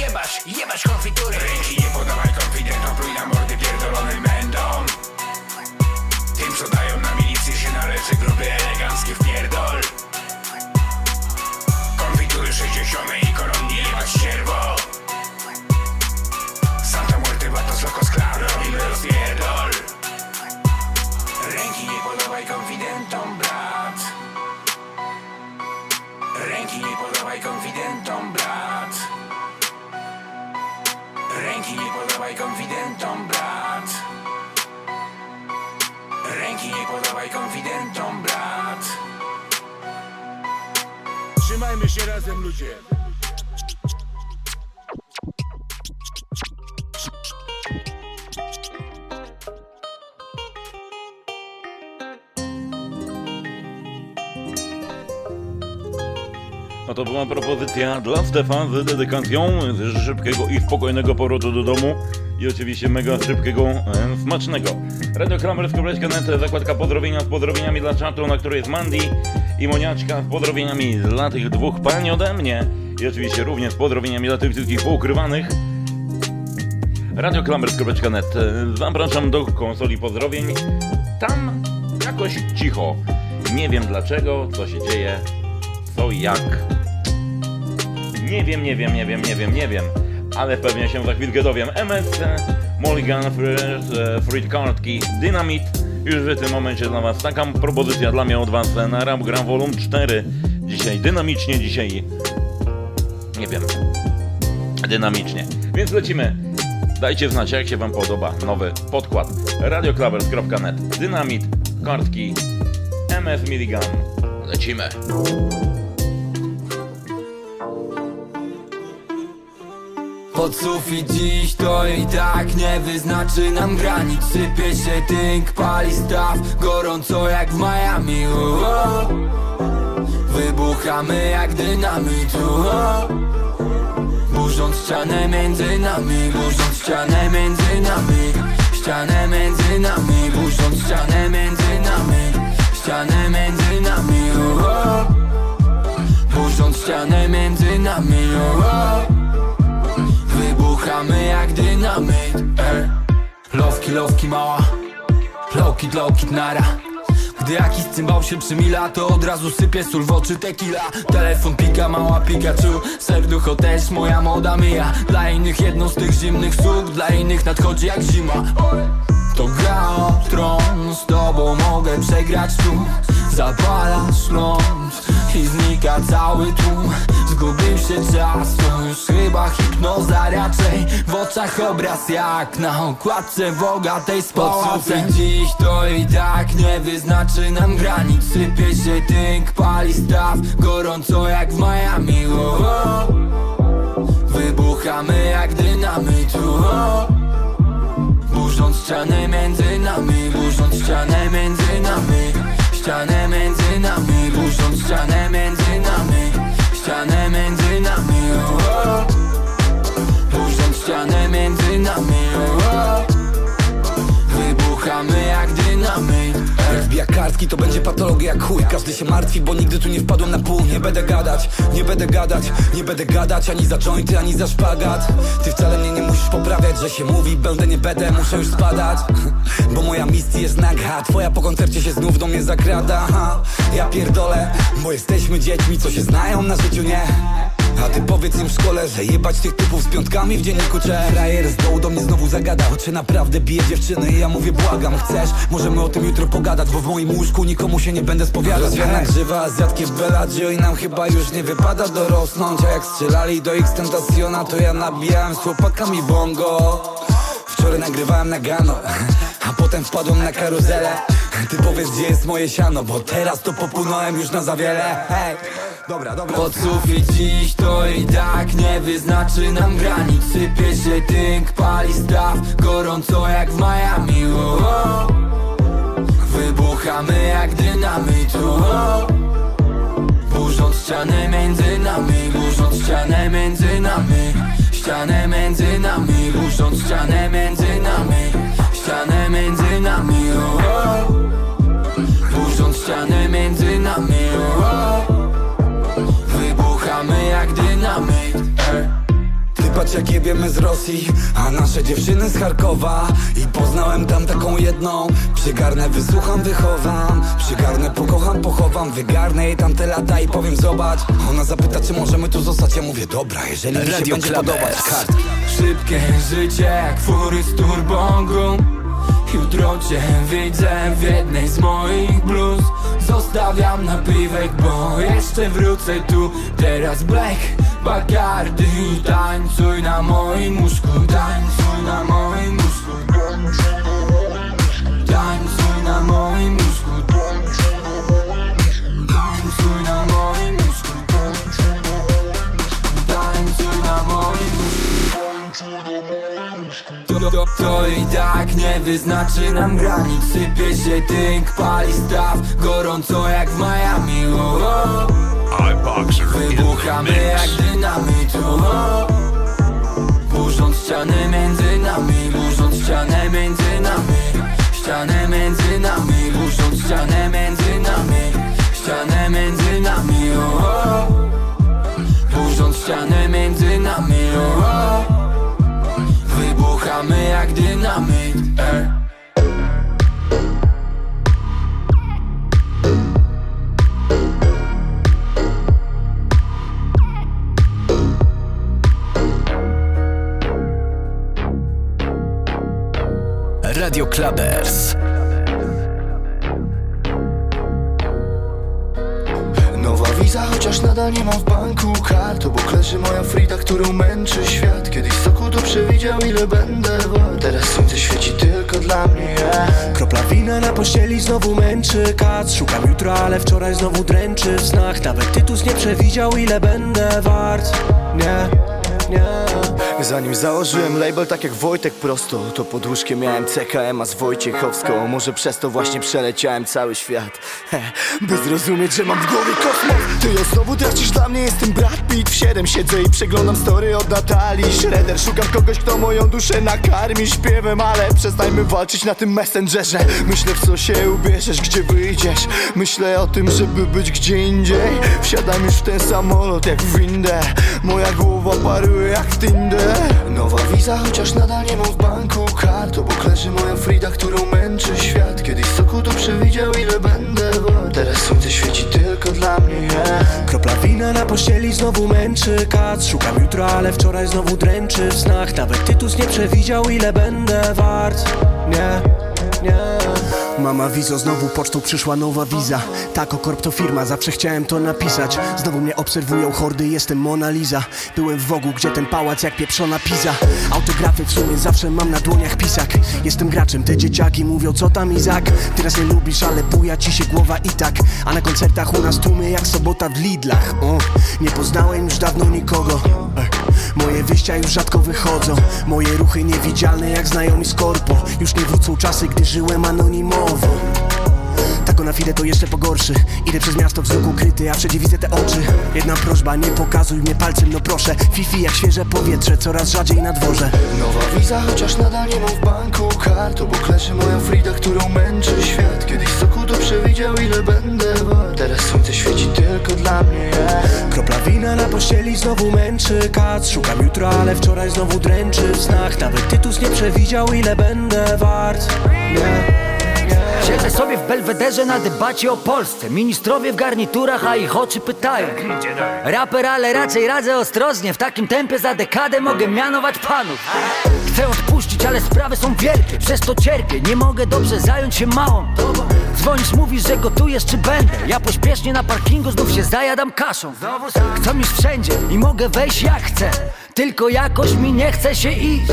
Jebać, jebać konfitury. Ręki nie podawaj konfidentom Pluj na mordy pierdolonym będą. Tym co dają na milicję się należy gruby elegancki wpierdol Konfitury 60 i koronni jebać ścierwo Santa Muerte, Vatos Locos Clown, robimy rozpierdol. Ręki nie podawaj konfidentom, brat. Ręki nie podawaj konfidentom, brat. Ręki nie podawaj konfidentom, brat. Ręki nie podawaj konfidentom, Trzymajmy się razem, ludzie. No to była propozycja dla Stefa z dedykacją z szybkiego i spokojnego powrotu do domu i oczywiście mega szybkiego, e, smacznego. Radio Kramer.net, zakładka pozdrowienia z pozdrowieniami dla czatu, na której jest Mandy i Moniaczka z pozdrowieniami dla tych dwóch pań ode mnie i oczywiście również z pozdrowieniami dla tych wszystkich poukrywanych. radioklamers.net. Zapraszam do konsoli pozdrowień. Tam jakoś cicho. Nie wiem dlaczego, co się dzieje, co jak. Nie wiem, nie wiem, nie wiem, nie wiem, nie wiem, ale pewnie się za chwilkę dowiem. MS, Mulligan, Fruit Kartki, Dynamit. Już w tym momencie dla Was taka propozycja dla mnie od Was na Rap Gram Volume 4. Dzisiaj dynamicznie, dzisiaj nie wiem, dynamicznie. Więc lecimy. Dajcie znać, jak się Wam podoba nowy podkład. radioclavers.net, Dynamit, kartki, MS Milligan. Lecimy. Pod sufit dziś to i tak nie wyznaczy nam granic Sypie się tynk, pali staw, gorąco jak w Miami uh -oh. Wybuchamy jak dynamit uh -oh. Burząc ścianę między nami, burząc ścianę między nami Ścianę między nami, burząc ścianę między nami Ścianę między nami uh -oh. Burząc ścianę między nami uh -oh. Wybuchamy jak dynamit ey. Lowki, lowki mała. Lowki, lowki nara. Gdy jakiś cymbał się przymila To od razu sypie sól w oczy tequila. Telefon pika, mała Pikachu. Serducho też moja moda mija. Dla innych jedną z tych zimnych słów Dla innych nadchodzi jak zima. To gra o tron Z tobą mogę przegrać tu. Zapalasz ląd i znika cały tłum Zgubił się czas, to już chyba hipnoza raczej. W oczach obraz jak na okładce Woga tej spałaceń dziś to i tak nie wyznaczy nam granic. Sypie się tynk, pali staw, gorąco jak w Miami. Oh, oh. Wybuchamy jak dynamit. Oh. Burząc ścianę między nami, burząc ścianę między nami. Ścianę między nami, burząc ścianę między nami Ścianę między nami, oh. Burząc ścianę między nami, oh. Wybuchamy jak Jak kartki to będzie patologia jak chuj. Każdy się martwi, bo nigdy tu nie wpadłem na pół. Nie będę gadać, nie będę gadać Nie będę gadać ani za jointy, ani za szpagat. Ty wcale mnie nie musisz poprawiać, że się mówi Będę, nie będę, muszę już spadać. Bo moja misja jest naga Twoja po koncercie się znów do mnie zakrada. Ja pierdolę, bo jesteśmy dziećmi, co się znają na życiu, nie a ty powiedz im w szkole, że jebać tych typów z piątkami w dzienniku cze Frajer z dołu do mnie znowu zagadał Czy naprawdę bije dziewczyny? I ja mówię błagam, chcesz? Możemy o tym jutro pogadać Bo w moim łóżku nikomu się nie będę spowiadać Rozwiana grzywa, azjatki w Bellagio I nam chyba już nie wypada dorosnąć A jak strzelali do X-Tentaciona To ja nabijałem z chłopakami bongo Wczoraj nagrywałem na gano A potem wpadłem na karuzelę. Ty powiedz gdzie jest moje siano Bo teraz to popłynąłem już na za wiele Hej! Dobra, dobra. Pod sufit dziś to i tak nie wyznaczy nam granic. Sypie się tynk, pali staw, gorąco jak w Miami. Oh, oh. Wybuchamy jak dynamit. Oh. Burząc ścianę między nami, burząc ścianę między nami Ścianę między nami, burząc ścianę między nami Ścianę między nami, oh, oh. Burząc ścianę między nami, oh, oh. Wybuchamy jak dynamit patrz jak jebiemy z Rosji A nasze dziewczyny z Charkowa. I poznałem tam taką jedną. Przygarnę, wysłucham, wychowam. Przygarnę, pokocham, pochowam. Wygarnę jej tamte lata i powiem zobacz. Ona zapyta czy możemy tu zostać. Ja mówię dobra, jeżeli mi się będzie podobać Kart. Szybkie życie jak fury z turbongu Jutro cię widzę w jednej z moich bluz Zostawiam napiwek, bo jeszcze wrócę tu. Teraz Black Bacardi Tańcuj na moim łóżku Tańcuj na moim łóżku. Tańcuj na moim łóżku Tańcuj na moim łóżku. Tańcuj na moim łóżku to, to i tak nie wyznaczy nam granic Sypie się tynk, pali staw Gorąco jak w Miami oh, oh. Wybuchamy jak dynamit oh, oh. Burząc ścianę między nami Burząc ścianę między nami Ścianę między nami Burząc ścianę między nami Ścianę między nami oh, oh. Burząc ścianę między nami oh, oh. Wybuchamy jak dynamit. Radio Clubbers. Wiza, chociaż nadal nie mam w banku kart. Obok leży moja Frida, którą męczy świat. Kiedyś soku to przewidział ile będę wart. Teraz słońce świeci tylko dla mnie. Yeah. Kropla wina na pościeli znowu męczy kac. Szukam jutra, ale wczoraj znowu dręczy w snach. Nawet Tytus nie przewidział ile będę wart. Nie, Zanim założyłem label tak jak Wojtek prosto To pod łóżkiem miałem CKM, a z Wojciechowską. Może przez to właśnie przeleciałem cały świat. By zrozumieć, że mam w głowie kosmos. Ty ją znowu tracisz dla mnie, jestem Brad Pitt. W 7 siedzę i przeglądam story od Natalii Shredder Szukam kogoś, kto moją duszę nakarmi śpiewem Ale przestańmy walczyć na tym messengerze. Myślę w co się ubierzesz, gdzie wyjdziesz? Myślę o tym, żeby być gdzie indziej. Wsiadam już w ten samolot jak w windę. Moja głowa paruje jak w Tinder. Nowa wiza, chociaż nadal nie mam w banku kart. Obok leży moja Frida, którą męczy świat. Kiedyś soku to przewidział ile będę wart. Teraz słońce świeci tylko dla mnie. Yeah. Kropla wina na pościeli znowu męczy kac. Szukam jutra, ale wczoraj znowu dręczy w snach. Nawet Tytus nie przewidział ile będę wart. Nie Mama Wizo, znowu pocztą przyszła nowa wiza. Tako Corp to firma, zawsze chciałem to napisać. Znowu mnie obserwują hordy, jestem Mona Lisa. Byłem w Wogu, gdzie ten pałac jak pieprzona pizza. Autografy w sumie zawsze mam na dłoniach pisak. Jestem graczem, te dzieciaki mówią co tam Izak? Teraz nie lubisz, ale buja ci się głowa i tak. A na koncertach u nas tłumy jak sobota w Lidlach. O, Nie poznałem już dawno nikogo. Moje wyjścia już rzadko wychodzą. Moje ruchy niewidzialne jak znajomi z korpo. Już nie wrócą czasy, gdy żyłem anonimowo Tako na chwilę to jeszcze pogorszy. Idę przez miasto wzrok ukryty, a wszędzie widzę te oczy. Jedna prośba, nie pokazuj mnie palcem, no proszę. Fifi jak świeże powietrze, coraz rzadziej na dworze. Nowa wiza, chociaż nadal nie mam w banku kart Obok leży moja Frida, którą męczy świat. Kiedyś soku to przewidział ile będę wart. Teraz słońce świeci tylko dla mnie. Yeah. Kropla wina na pościeli znowu męczy kac. Szukam jutra, ale wczoraj znowu dręczy w snach. Nawet Tytus nie przewidział ile będę wart. Nie Siedzę sobie w belwederze na debacie o Polsce. Ministrowie w garniturach, a ich oczy pytają. Raper, ale raczej radzę ostrożnie. W takim tempie za dekadę mogę mianować panów. Chcę odpuścić, ale sprawy są wielkie. Przez to cierpię, nie mogę dobrze zająć się małą Dzwonisz, mówisz, że gotujesz czy będę. Ja pośpiesznie na parkingu znów się zajadam kaszą. Chcą już wszędzie i mogę wejść jak chcę. Tylko jakoś mi nie chce się iść.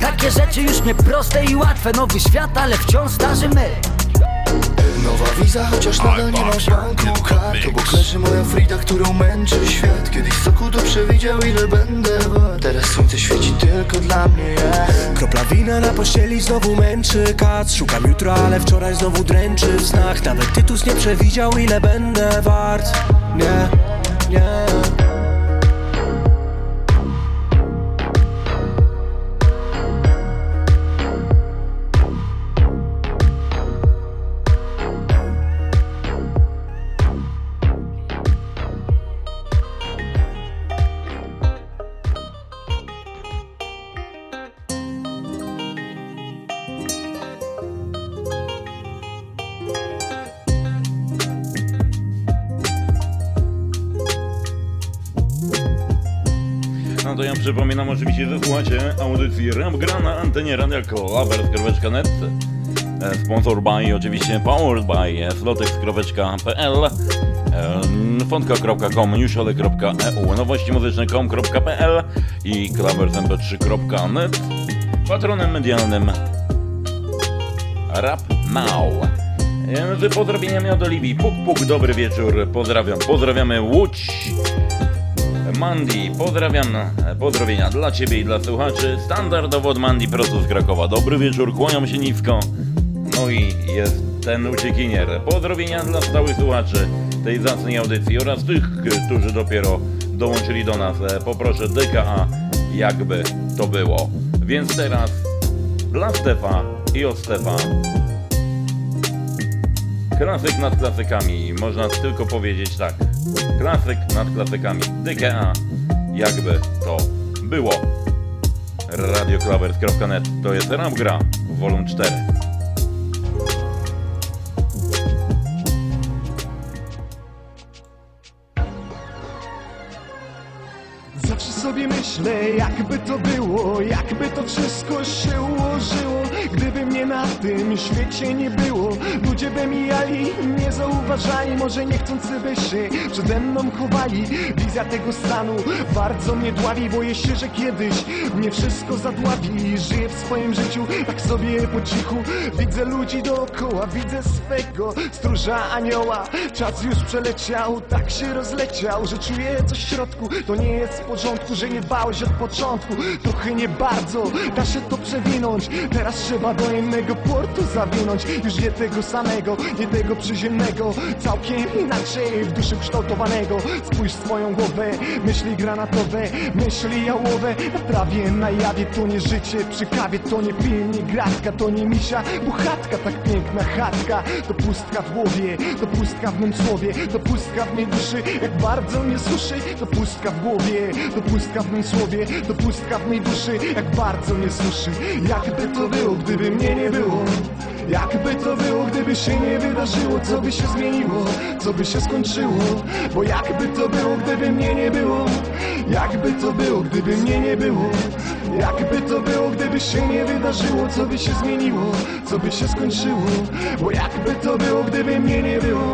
Takie rzeczy już nie proste i łatwe. Nowy świat, ale wciąż starzy my Nowa wiza, chociaż nadal nie mam banku. Kart Obok leży moja Frida, którą męczy świat. Kiedyś soku to przewidział ile będę wart. Teraz słońce świeci tylko dla mnie yeah. Kropla wina na pościeli znowu męczy kac. Szukam jutra, ale wczoraj znowu dręczy w snach. Nawet Tytus nie przewidział ile będę wart. Nie, nie przypominam oczywiście, że słuchacie audycji Rap Gra na antenie radia Klawer.net e, Sponsor by, oczywiście powered by slotex.pl e, fontka.com, newshole.eu, nowości muzyczne.com.pl i klawersmp3.net Patronem medialnym Rap Now. E, Z pozdrowieniami od Oliwii. Puk Puk, dobry wieczór, pozdrawiam, pozdrawiamy Łódź Mandy, pozdrawiam, pozdrowienia dla Ciebie i dla słuchaczy. Standardowo od Mandy prosto z Krakowa. Dobry wieczór, kłaniam się nisko. No i jest ten uciekinier. Pozdrowienia dla stałych słuchaczy tej zacnej audycji oraz tych, którzy dopiero dołączyli do nas. Poproszę DKA, jakby to było. Więc teraz dla Stefa i od Stefa Klasyk nad klasykami, można tylko powiedzieć tak. Klasyk nad klasykami. DKA, jakby to było. Radioclavers.net to jest Ram Gra, volum 4. myślę, jakby to było, jakby to wszystko się ułożyło. Gdyby mnie na tym świecie nie było Ludzie by mijali, nie zauważali. Może niechcący by się przede mną chowali. Wizja tego stanu bardzo mnie dławi. Boję się, że kiedyś mnie wszystko zadławi. Żyję w swoim życiu, tak sobie po cichu. Widzę ludzi dookoła, widzę swego stróża anioła. Czas już przeleciał, tak się rozleciał Że czuję coś w środku, to nie jest w porządku Że nie bałeś od początku, trochę nie bardzo Da się to przewinąć, teraz trzeba do innego portu zawinąć. Już nie tego samego, nie tego przyziemnego. Całkiem inaczej w duszy kształtowanego. Spójrz swoją głowę, myśli granatowe Myśli jałowe, na trawie, na jawie To nie życie. Przy kawie, to nie film, nie gratka To nie misia, buchatka, tak piękna chatka. To pustka w głowie, to pustka w mym słowie. To pustka w mej duszy, jak bardzo mnie suszy To pustka w głowie, to pustka w mym słowie To pustka w mej duszy, jak bardzo mnie suszy. Jakby to było, gdyby mnie nie było? Jakby to było, gdyby się nie wydarzyło? Co by się zmieniło, co by się skończyło? Bo jakby to było, gdyby mnie nie było? Jakby to było, gdyby mnie nie było Jakby to było, gdyby się nie wydarzyło Co by się zmieniło, co by się skończyło? Bo jakby to było, gdyby mnie nie było.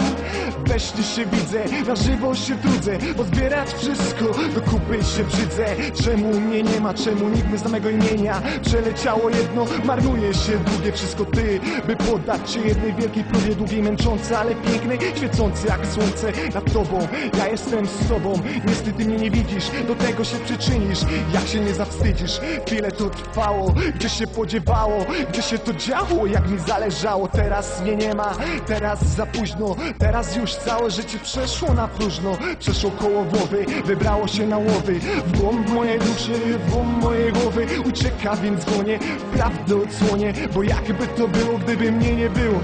Weźcie się widzę, na żywo się trudzę Pozbierać wszystko, do kupy się brzydzę. Czemu mnie nie ma, czemu nikt nie samego imienia? Przeleciało jedno, marnuje się drugie. Wszystko ty, by poddać się jednej wielkiej próbie Długiej, męczącej, ale pięknej Świecącej jak słońce nad tobą. Ja jestem z tobą, niestety mnie nie widzisz Do tego się przyczynisz, jak się nie zawstydzisz Chwilę to trwało, gdzie się podziewało Gdzie się to działo, jak mi zależało. Teraz mnie nie ma, teraz za późno Teraz już całe życie przeszło na próżno. Przeszło koło głowy, wybrało się na łowy. W głąb mojej duszy, w głąb mojej głowy Ucieka, więc gonię, prawdę odsłonię Bo jakby to było, gdyby mnie nie było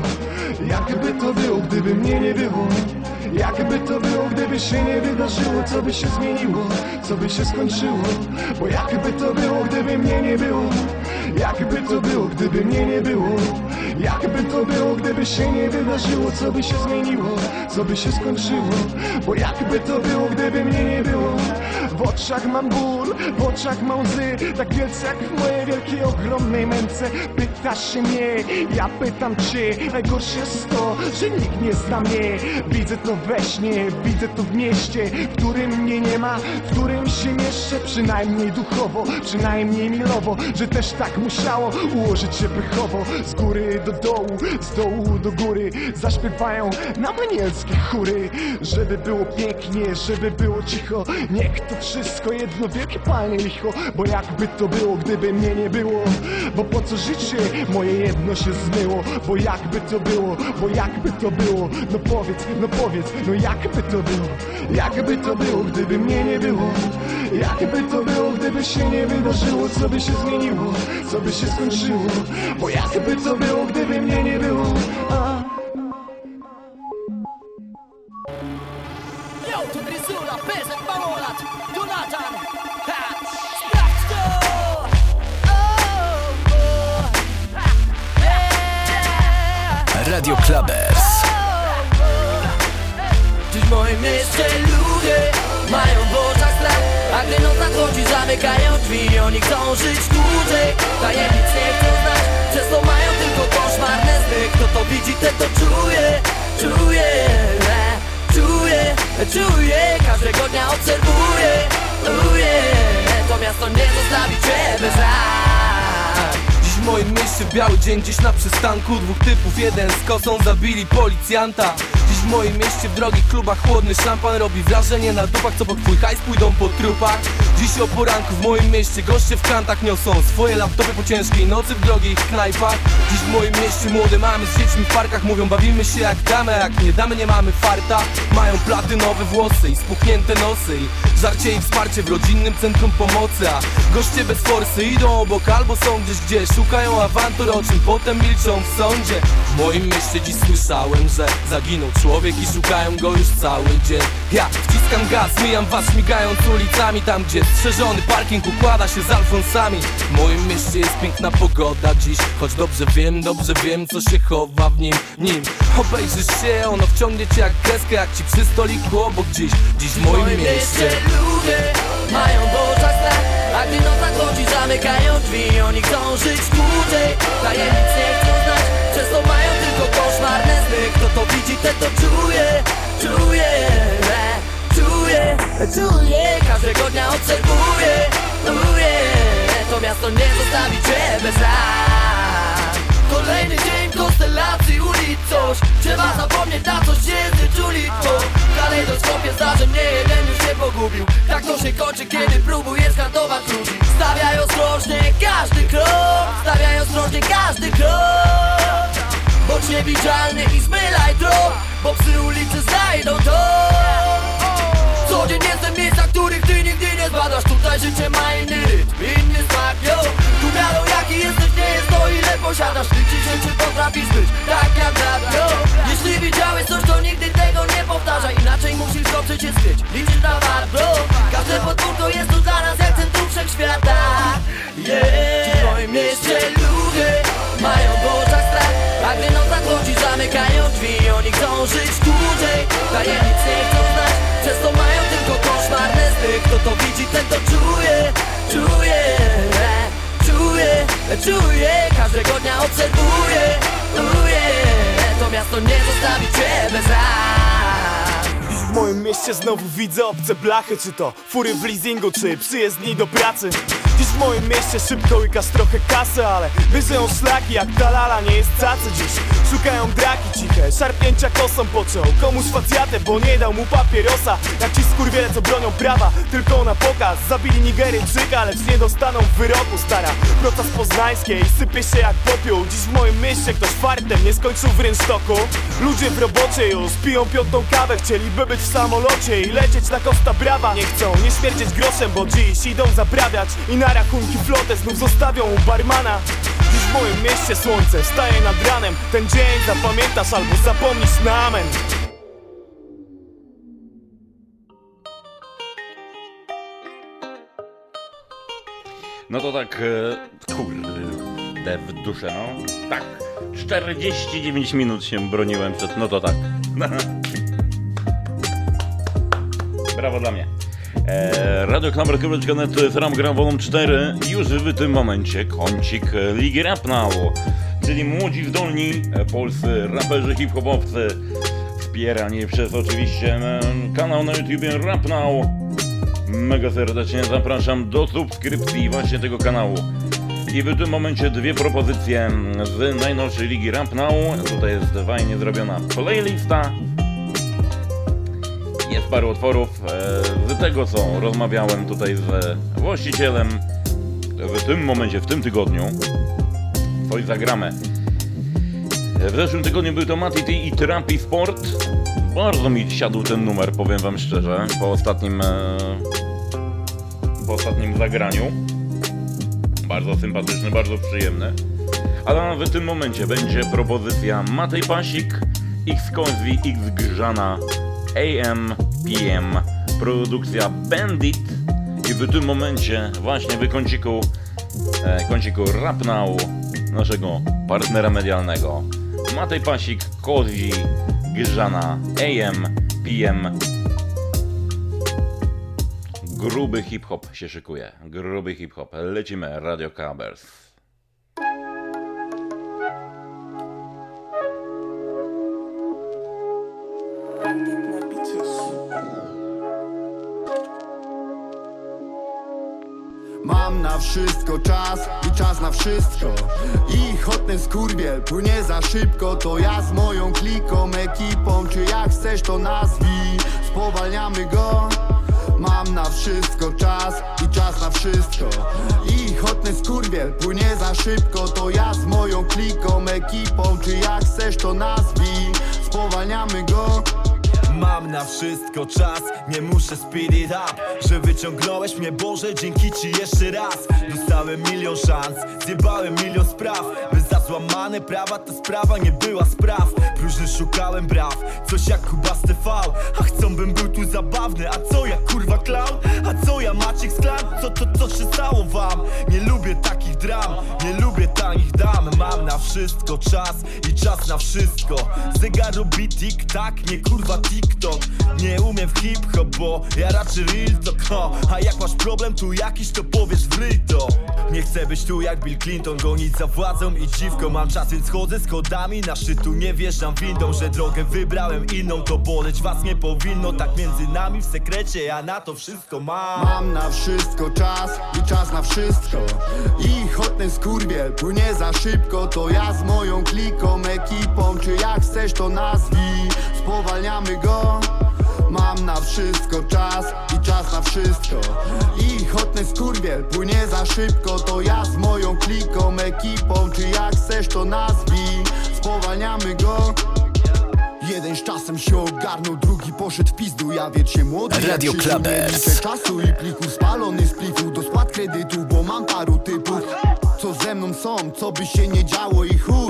Jakby to było, gdyby mnie nie było Jakby to było, gdyby się nie wydarzyło Co by się zmieniło, co by się skończyło? Bo jakby to było, gdyby mnie nie było? Jakby to było, gdyby mnie nie było? Jakby to było, gdyby się nie wydarzyło Co by się zmieniło, co by się skończyło? Bo jakby to było, gdyby mnie nie było? W oczach mam ból, w oczach mam łzy Tak wielce jak w mojej wielkiej, ogromnej męce. Pytasz się mnie, ja pytam cię Najgorsze jest to, że nikt nie zna mnie. Widzę to we śnie, widzę to w mieście W którym mnie nie ma, w którym się mieszczę. Przynajmniej duchowo, przynajmniej milowo Że też tak musiało ułożyć się pechowo Z góry do dołu, z dołu do góry Zaśpiewają nam anielskie chóry. Żeby było pięknie, żeby było cicho Niech to wszystko jedno wielkie palnie licho. Bo jakby to było, gdyby mnie nie było? Bo po co życie moje jedno się zmyło? Bo jakby to było, bo jakby to było? No powiedz, no powiedz, no jakby to było Jakby to było, gdyby mnie nie było Jakby to było, gdyby się nie wydarzyło Co by się zmieniło, co by się skończyło Bo jakby to było, gdyby mnie nie było A. Yo, to Gryzula, Pezek, Małolat, Jonathan ha! Oh, oh. Radio Clubbers. W moim mieście ludzie mają w oczach strach A gdy noc nadchodzi zamykają drzwi Oni chcą żyć dłużej. Tajemnic nie chcą znać Przez to mają tylko koszmarne sny Kto to widzi, ten to czuje Czuje, e, czuje, czuje. Każdego dnia obserwuje Uje, to miasto nie zostawi cię bez Dziś w moim mieście biały dzień gdzieś na przystanku Dwóch typów, jeden z kosą zabili policjanta Dziś w moim mieście w drogich klubach chłodny szampan. Robi wrażenie na dupach, co po twój hajs pójdą po trupach. Dziś o poranku w moim mieście goście w kantach niosą Swoje laptopy po ciężkiej nocy w drogich knajpach. Dziś w moim mieście młode mamy z dziećmi w parkach Mówią bawimy się jak damy, jak nie damy nie mamy farta. Mają platynowe włosy i spuchnięte nosy I żarcie i wsparcie w rodzinnym centrum pomocy A goście bez forsy idą obok albo są gdzieś gdzie Szukają awantur, o czym potem milczą w sądzie. W moim mieście dziś słyszałem, że zaginął człowiek i szukają go już cały dzień. Ja wciskam gaz, mijam was śmigając ulicami Tam gdzie strzeżony parking układa się z Alfonsami. W moim mieście jest piękna pogoda dziś Choć dobrze wiem, dobrze wiem co się chowa w nim Nim. Obejrzysz się, ono wciągnie cię jak kreskę Jak ci przy stoliku obok dziś. Dziś w moim mieście ludzie mają drzwi. Oni chcą żyć dłużej, tajemnic nie chcą znać Przez to mają tylko koszmarne sny Kto to widzi, ten to czuje, czuje Czuje, czuje. Każdego dnia obserwuję, czuje To miasto nie zostawi cię bez rad Kolejny dzień konstelacji ulic. Coś Trzeba zapomnieć na coś się zyczuli To w kalejdoskopie zdarzeń nie jeden już się pogubił. Tak to się kończy kiedy próbujesz kantować ludzi. Stawiaj ostrożnie każdy krok Stawiaj ostrożnie każdy krok. Bądź niewidzialny i zmylaj trop Bo psy ulicy znajdą to. Co dzień jestem w miejscach, których ty nigdy nie zbadasz. Tutaj życie ma inny rytm, inny smak, yo Miarą jaki jesteś, nie jest to ile posiadasz. Liczy się czy potrafisz być tak jak brat, yo. Jeśli widziałeś coś, to nigdy tego nie powtarzaj. Inaczej musisz go przecież skryć, liczysz na war, bro. Każde podwórko jest tu dla nas jak centrum wszechświata. Yeah. W moim mieście ludzie mają w oczach strach. A gdy noc nadchodzi zamykają drzwi. Oni chcą żyć dłużej, tajemnic nie chcą znać Przez to mają tylko koszmarne sny Kto to widzi, ten to czuje, czuje Czuje, e, czuje Każdego dnia obserwuje, czuje To miasto nie zostawi cię bez rad W moim mieście znowu widzę obce blachy Czy to fury w leasingu, czy przyjezdni do pracy Dziś w moim mieście szybko łykasz trochę kasy Ale wyżyją szlaki jak ta lala nie jest cacy dziś Szukają draki ciche, szarpnięcia kosą pociął Komuś facjatę, bo nie dał mu papierosa. Jak ci skurwiele co bronią prawa, tylko na pokaz. Zabili Nigeryjczyka, lecz nie dostaną wyroku stara. Proca z poznańskiej, sypie się jak popiół. Dziś w moim mieście ktoś fartem nie skończył w rynsztoku. Ludzie w robocie już piją piątą kawę. Chcieliby być w samolocie i lecieć na Costa Brava. Nie chcą nie śmierdzieć groszem, bo dziś idą zaprawiać I na rachunki flotę znów zostawią u barmana w moim mieście słońce wstaje nad ranem Ten dzień zapamiętasz albo zapomnisz na amen No to tak, e, kurde, w duszę, no. Tak, 49 minut się broniłem przed, no to tak. Brawo dla mnie. E, Radio Klammer Kobelczka.net to jest Ram Gram Volum 4 już w tym momencie kącik Ligi Rap Now, czyli młodzi zdolni e, polscy raperzy hip-hopowcy wspierani przez oczywiście kanał na YouTubie Rap Now. Mega serdecznie zapraszam do subskrypcji właśnie tego kanału. I w tym momencie dwie propozycje z najnowszej ligi Rap Now. Tutaj jest fajnie zrobiona playlista. Jest parę utworów e, z tego co rozmawiałem tutaj z właścicielem w tym momencie, w tym tygodniu. Coś zagramy. W zeszłym tygodniu był to Mati T i Trampy Sport. Bardzo mi siadł ten numer, powiem wam szczerze, po ostatnim, e, po ostatnim zagraniu. Bardzo sympatyczny, bardzo przyjemny. Ale w tym momencie będzie propozycja Matej Pasik, X Kozwi, X Grzana, AM, PM, produkcja Bandit i w tym momencie właśnie w kąciku, e, kąciku Rap naszego partnera medialnego Matej Pasik, Kozi, Grzana, AM, PM Gruby hip-hop się szykuje. Gruby hip-hop. Lecimy, Radio Cabers. Na wszystko czas i czas na wszystko. I chotny skurwiel płynie za szybko To ja z moją kliką, ekipą Czy jak chcesz to nazwij. Spowalniamy go. Mam na wszystko czas i czas na wszystko. I chotny skurwiel płynie za szybko To ja z moją kliką, ekipą Czy jak chcesz to nazwij. Spowalniamy go Mam na wszystko czas, nie muszę speed it up Że wyciągnąłeś mnie Boże, dzięki Ci jeszcze raz. Dostałem milion szans, zjebałem milion spraw. By za złamane prawa ta sprawa nie była spraw. Próżny szukałem braw, coś jak Kubaste V A chcą bym był tu zabawny, a co ja kurwa clown? A co ja Maciek z klan? Co to co się stało wam? Nie lubię takich dram, nie lubię tanich dam. Mam na wszystko czas i czas na wszystko. Zegar robi tik tak, nie kurwa tik Nie umiem w hip-hop, bo ja raczej real talk no. A jak masz problem tu jakiś, to powiesz w ryj to. Nie chcę być tu jak Bill Clinton, gonić za władzą i dziwką Mam czas, więc chodzę schodami na szczytu, nie wjeżdżam windą Że drogę wybrałem inną, to boleć was nie powinno Tak między nami w sekrecie, ja na to wszystko mam. Mam na wszystko czas i czas na wszystko. I choć ten skurwiel płynie za szybko To ja z moją kliką, ekipą Czy jak chcesz to nazwij Spowalniamy go. Mam na wszystko czas i czas na wszystko. I choć ten skurwiel płynie za szybko. To ja z moją kliką, ekipą Czy jak chcesz to nazwij Spowalniamy go. Jeden z czasem się ogarnął, drugi poszedł w pizdu. Ja wiecznie młody jak Radio Klubers. liczę czasu i pliku Spalony z pliku. Do spłat kredytu Bo mam paru typów Co ze mną są, co by się nie działo i chuj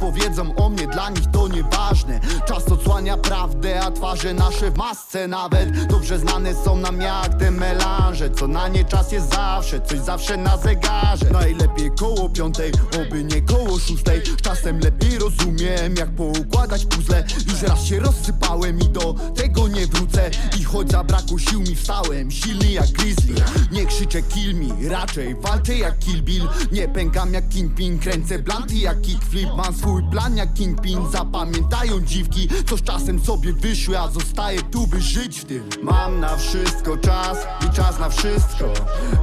powiedzą o mnie, dla nich to nieważne. Czas odsłania prawdę, a twarze nasze w masce nawet. Dobrze znane są nam jak te melanże. Co na nie czas jest zawsze, coś zawsze na zegarze. Najlepiej koło piątej, oby nie koło szóstej. Czasem lepiej rozumiem, jak poukładać puzzle. Już raz się rozsypałem i do tego nie wrócę. I choć zabrakło sił mi wstałem, silny jak grizzly. Nie krzyczę kill me, raczej walczę jak kill bill. Nie pękam jak kingpin, kręcę blanty jak kickflip. Mam swój plan jak kingpin, zapamiętają dziwki Co z czasem sobie wyszły, a zostaję tu by żyć w tym. Mam na wszystko czas i czas na wszystko.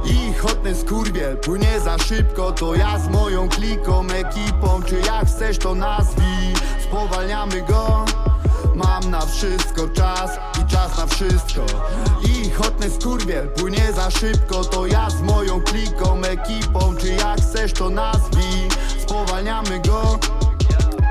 I ten skurwiel płynie za szybko. To ja z moją kliką, ekipą Czy jak chcesz to nazwij. Spowalniamy go. Mam na wszystko czas i czas na wszystko. I ten skurwiel płynie za szybko. To ja z moją kliką, ekipą Czy jak chcesz to nazwij. Spowalniamy go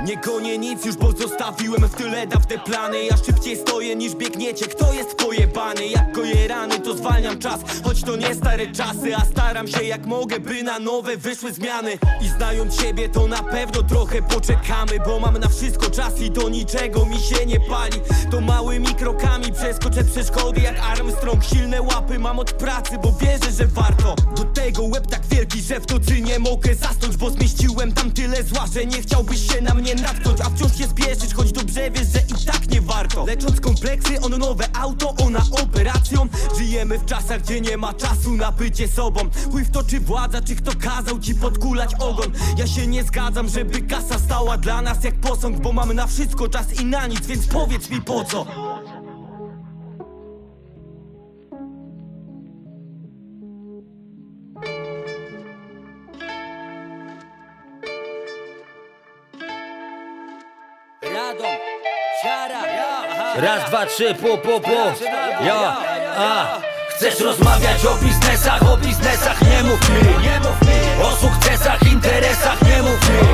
Nie gonię nic już, bo zostawiłem w tyle dawne plany. Ja szybciej stoję niż biegniecie, kto jest pojebany? Jak goję rany, to zwalniam czas. Choć to nie stare czasy, a staram się jak mogę By na nowe wyszły zmiany. I znając siebie, to na pewno trochę poczekamy Bo mam na wszystko czas i do niczego mi się nie pali. To małymi krokami przeskoczę przeszkody jak Armstrong. Silne łapy mam od pracy, bo wierzę, że warto. Do tego łeb tak wielki, że w tocy nie mogę zasnąć Bo zmieściłem tam tyle zła, że nie chciałbyś się na mnie natknąć A wciąż się spieszysz, choć dobrze wiesz, że i tak nie warto. Lecząc kompleksy, on nowe auto, ona operacją. Żyjemy w czasach, gdzie nie ma czasu na bycie sobą. Chuj w to, czy władza, czy kto kazał ci podkulać ogon. Ja się nie zgadzam, żeby kasa stała dla nas jak posąg Bo mamy na wszystko czas i na nic, więc powiedz mi po co Raz, dwa, trzy, pu, pu, pu. Ja, a. Chcesz rozmawiać o biznesach, o biznesach nie mów mi. O sukcesach, interesach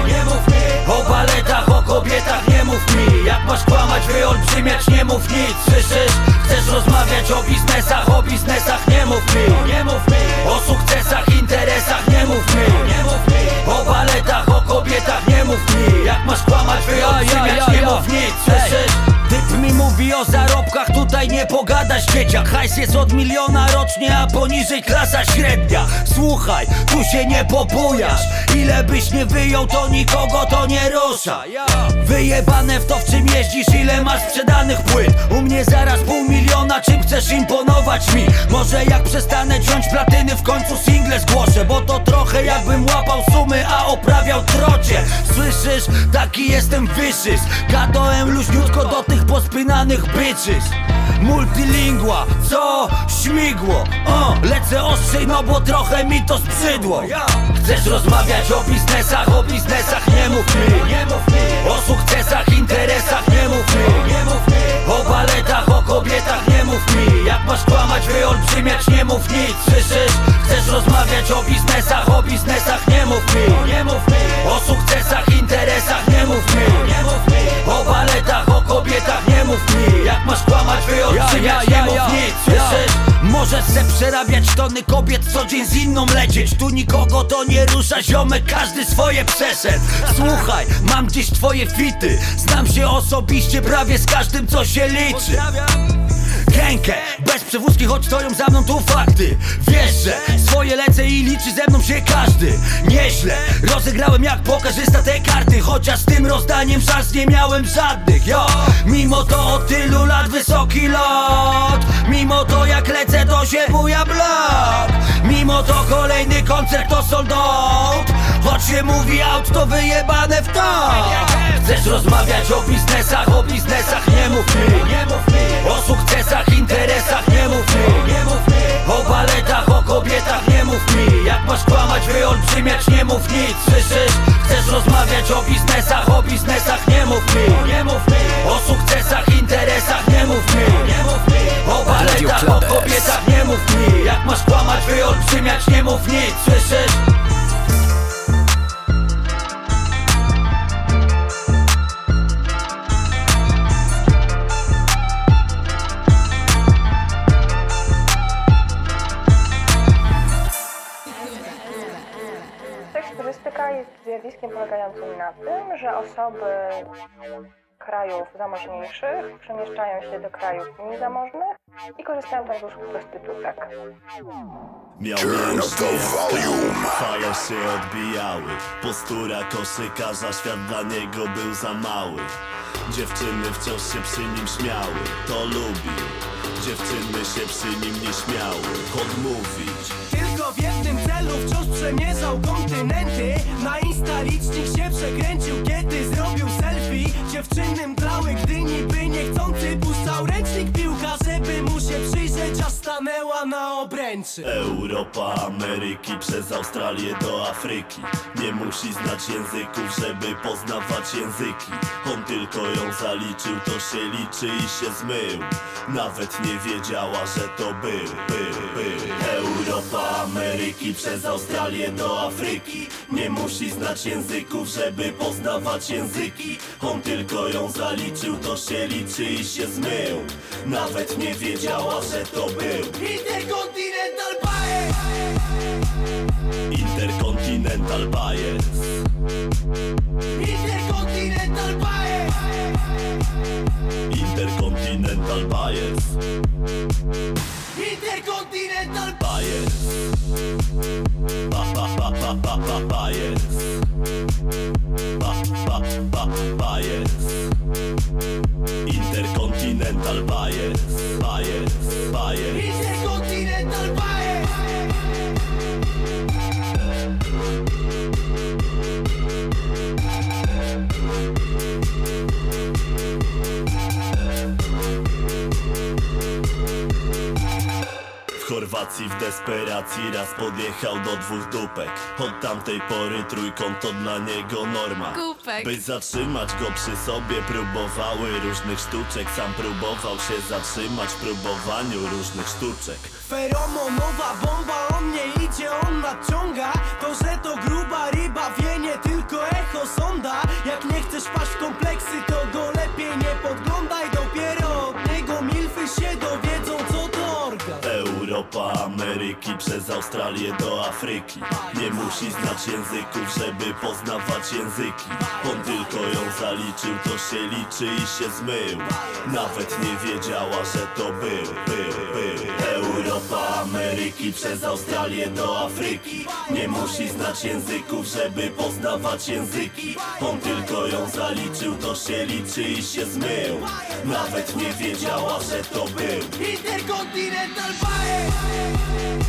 Nie mów mi. O baletach, o kobietach nie mów mi. Jak masz kłamać, wyolbrzymiać nie mów nic. Słyszysz? Chcesz rozmawiać o biznesach, o biznesach nie mów mi. Nie mów mi. O sukcesach, interesach nie mów mi. Nie mów mi. O baletach, o kobietach nie mów mi. Jak masz kłamać, wyolbrzymiać nie mów nic. Słyszysz? Typ mi mówi o zarobkach, tutaj nie pogadasz dzieciak Hajs jest od miliona rocznie, a poniżej klasa średnia. Słuchaj, tu się nie pobujasz. Ile byś nie wyjął, to nikogo to nie rusza Wyjebane w to, w czym jeździsz, ile masz sprzedanych płyt U mnie zaraz pół miliona, czym chcesz imponować mi? Może jak przestanę ciąć platyny, w końcu single zgłoszę Bo to trochę jakbym łapał sumy, a oprawiał trocie Słyszysz? Taki jestem wyszys Gadałem luźniutko do tych pospinanych bitches Multilingua, co? Śmigło. O, Lecę ostrzej, no bo trochę mi to zbrzydło Chcesz rozmawiać o biznesach, o biznesach nie mów mi. O sukcesach, interesach nie mów mi. O baletach, o kobietach nie mów mi. Jak masz kłamać, wyolbrzymiać nie mów nic. Słyszysz? Chcesz rozmawiać o biznesach, o biznesach nie mów mi. O sukcesach, interesach nie mów mi. O baletach, kobietach nie mów mi Jak masz kłamać, wyolbrzymiać nie mów nic Słyszysz? Możesz se przerabiać tony kobiet co dzień z inną lecieć. Tu nikogo to nie rusza ziomek, każdy swoje przeszedł. Słuchaj, mam gdzieś twoje fity Znam się osobiście prawie z każdym co się liczy Henkę Bez przewózki, choć stoją za mną tu fakty. Wiesz, że swoje lecę i liczy ze mną się każdy. Nieźle, rozegrałem jak pokarzysta te karty Chociaż z tym rozdaniem szans nie miałem żadnych Jo, mimo to od tylu lat wysoki lot. Mimo to jak lecę to się buja blok. Mimo to kolejny koncert to sold out. Choć się mówi out to wyjebane w to. Chcesz rozmawiać o biznesach, o biznesach nie mów mi. O sukcesach, interesach nie mów mi. O baletach, o kobietach nie mów mi. Jak masz kłamać, wyolbrzymiać nie mów nic. Słyszysz? Chcesz rozmawiać o biznesach, o biznesach nie mów mi. O sukcesach, interesach nie mów mi. O baletach, o kobietach nie mów mi. Jak masz kłamać, wyolbrzymiać nie mów nic. Słyszysz? Jest zjawiskiem polegającym na tym, że osoby krajów zamożniejszych przemieszczają się do krajów mniej zamożnych i korzystają tam z usług prostytutek. Miał mięśnie fale się odbijały. Postura koszykarza, świat dla niego był za mały. Dziewczyny wciąż się przy nim śmiały, to lubił Dziewczyny się przy nim nie śmiały, odmówić Tylko w jednym celu wciąż przemierzał kontynenty. Na Insta licznik się przekręcił, kiedy zrobił selfie. Dziewczyny mdlały, gdy niby niechcący puszczał ręcznik piłka Żeby mu się przyjrzeć, aż stanęła na obręczy. Europa, Ameryki, przez Australię do Afryki. Nie musi znać języków, żeby poznawać języki. On tylko ją zaliczył, to się liczy i się zmył. Nawet nie wiedziała, że to był, był, był Europa, Przez Australię do Afryki. Nie musi znać języków, żeby poznawać języki. On tylko ją zaliczył, to się liczy i się zmył. Nawet nie wiedziała, że to był. Intercontinental Bae Intercontinental Bias. Intercontinental Bae Intercontinental Bias Intercontinental Bias. Ba ba ba ba ba ba Bias. Ba ba ba Bias. Intercontinental Bias. Bias Bias. Intercontinental Bae Chorwacji w desperacji. Raz podjechał do dwóch dupek. Od tamtej pory trójkąt to dla niego norma. Kupek. By zatrzymać go przy sobie próbowały różnych sztuczek. Sam próbował się zatrzymać w próbowaniu różnych sztuczek. Feromonowa bomba, on nie idzie, on nadciąga. To, że Ameryki, przez Australię do Afryki. Nie musi znać języków, żeby poznawać języki. On tylko ją zaliczył, to się liczy i się zmył. Nawet nie wiedziała, że to był, był, był. Europa, Ameryki, przez Australię do Afryki. Nie musi znać języków, żeby poznawać języki. On tylko ją zaliczył, to się liczy i się zmył. Nawet nie wiedziała, że to był. Intercontinental Bae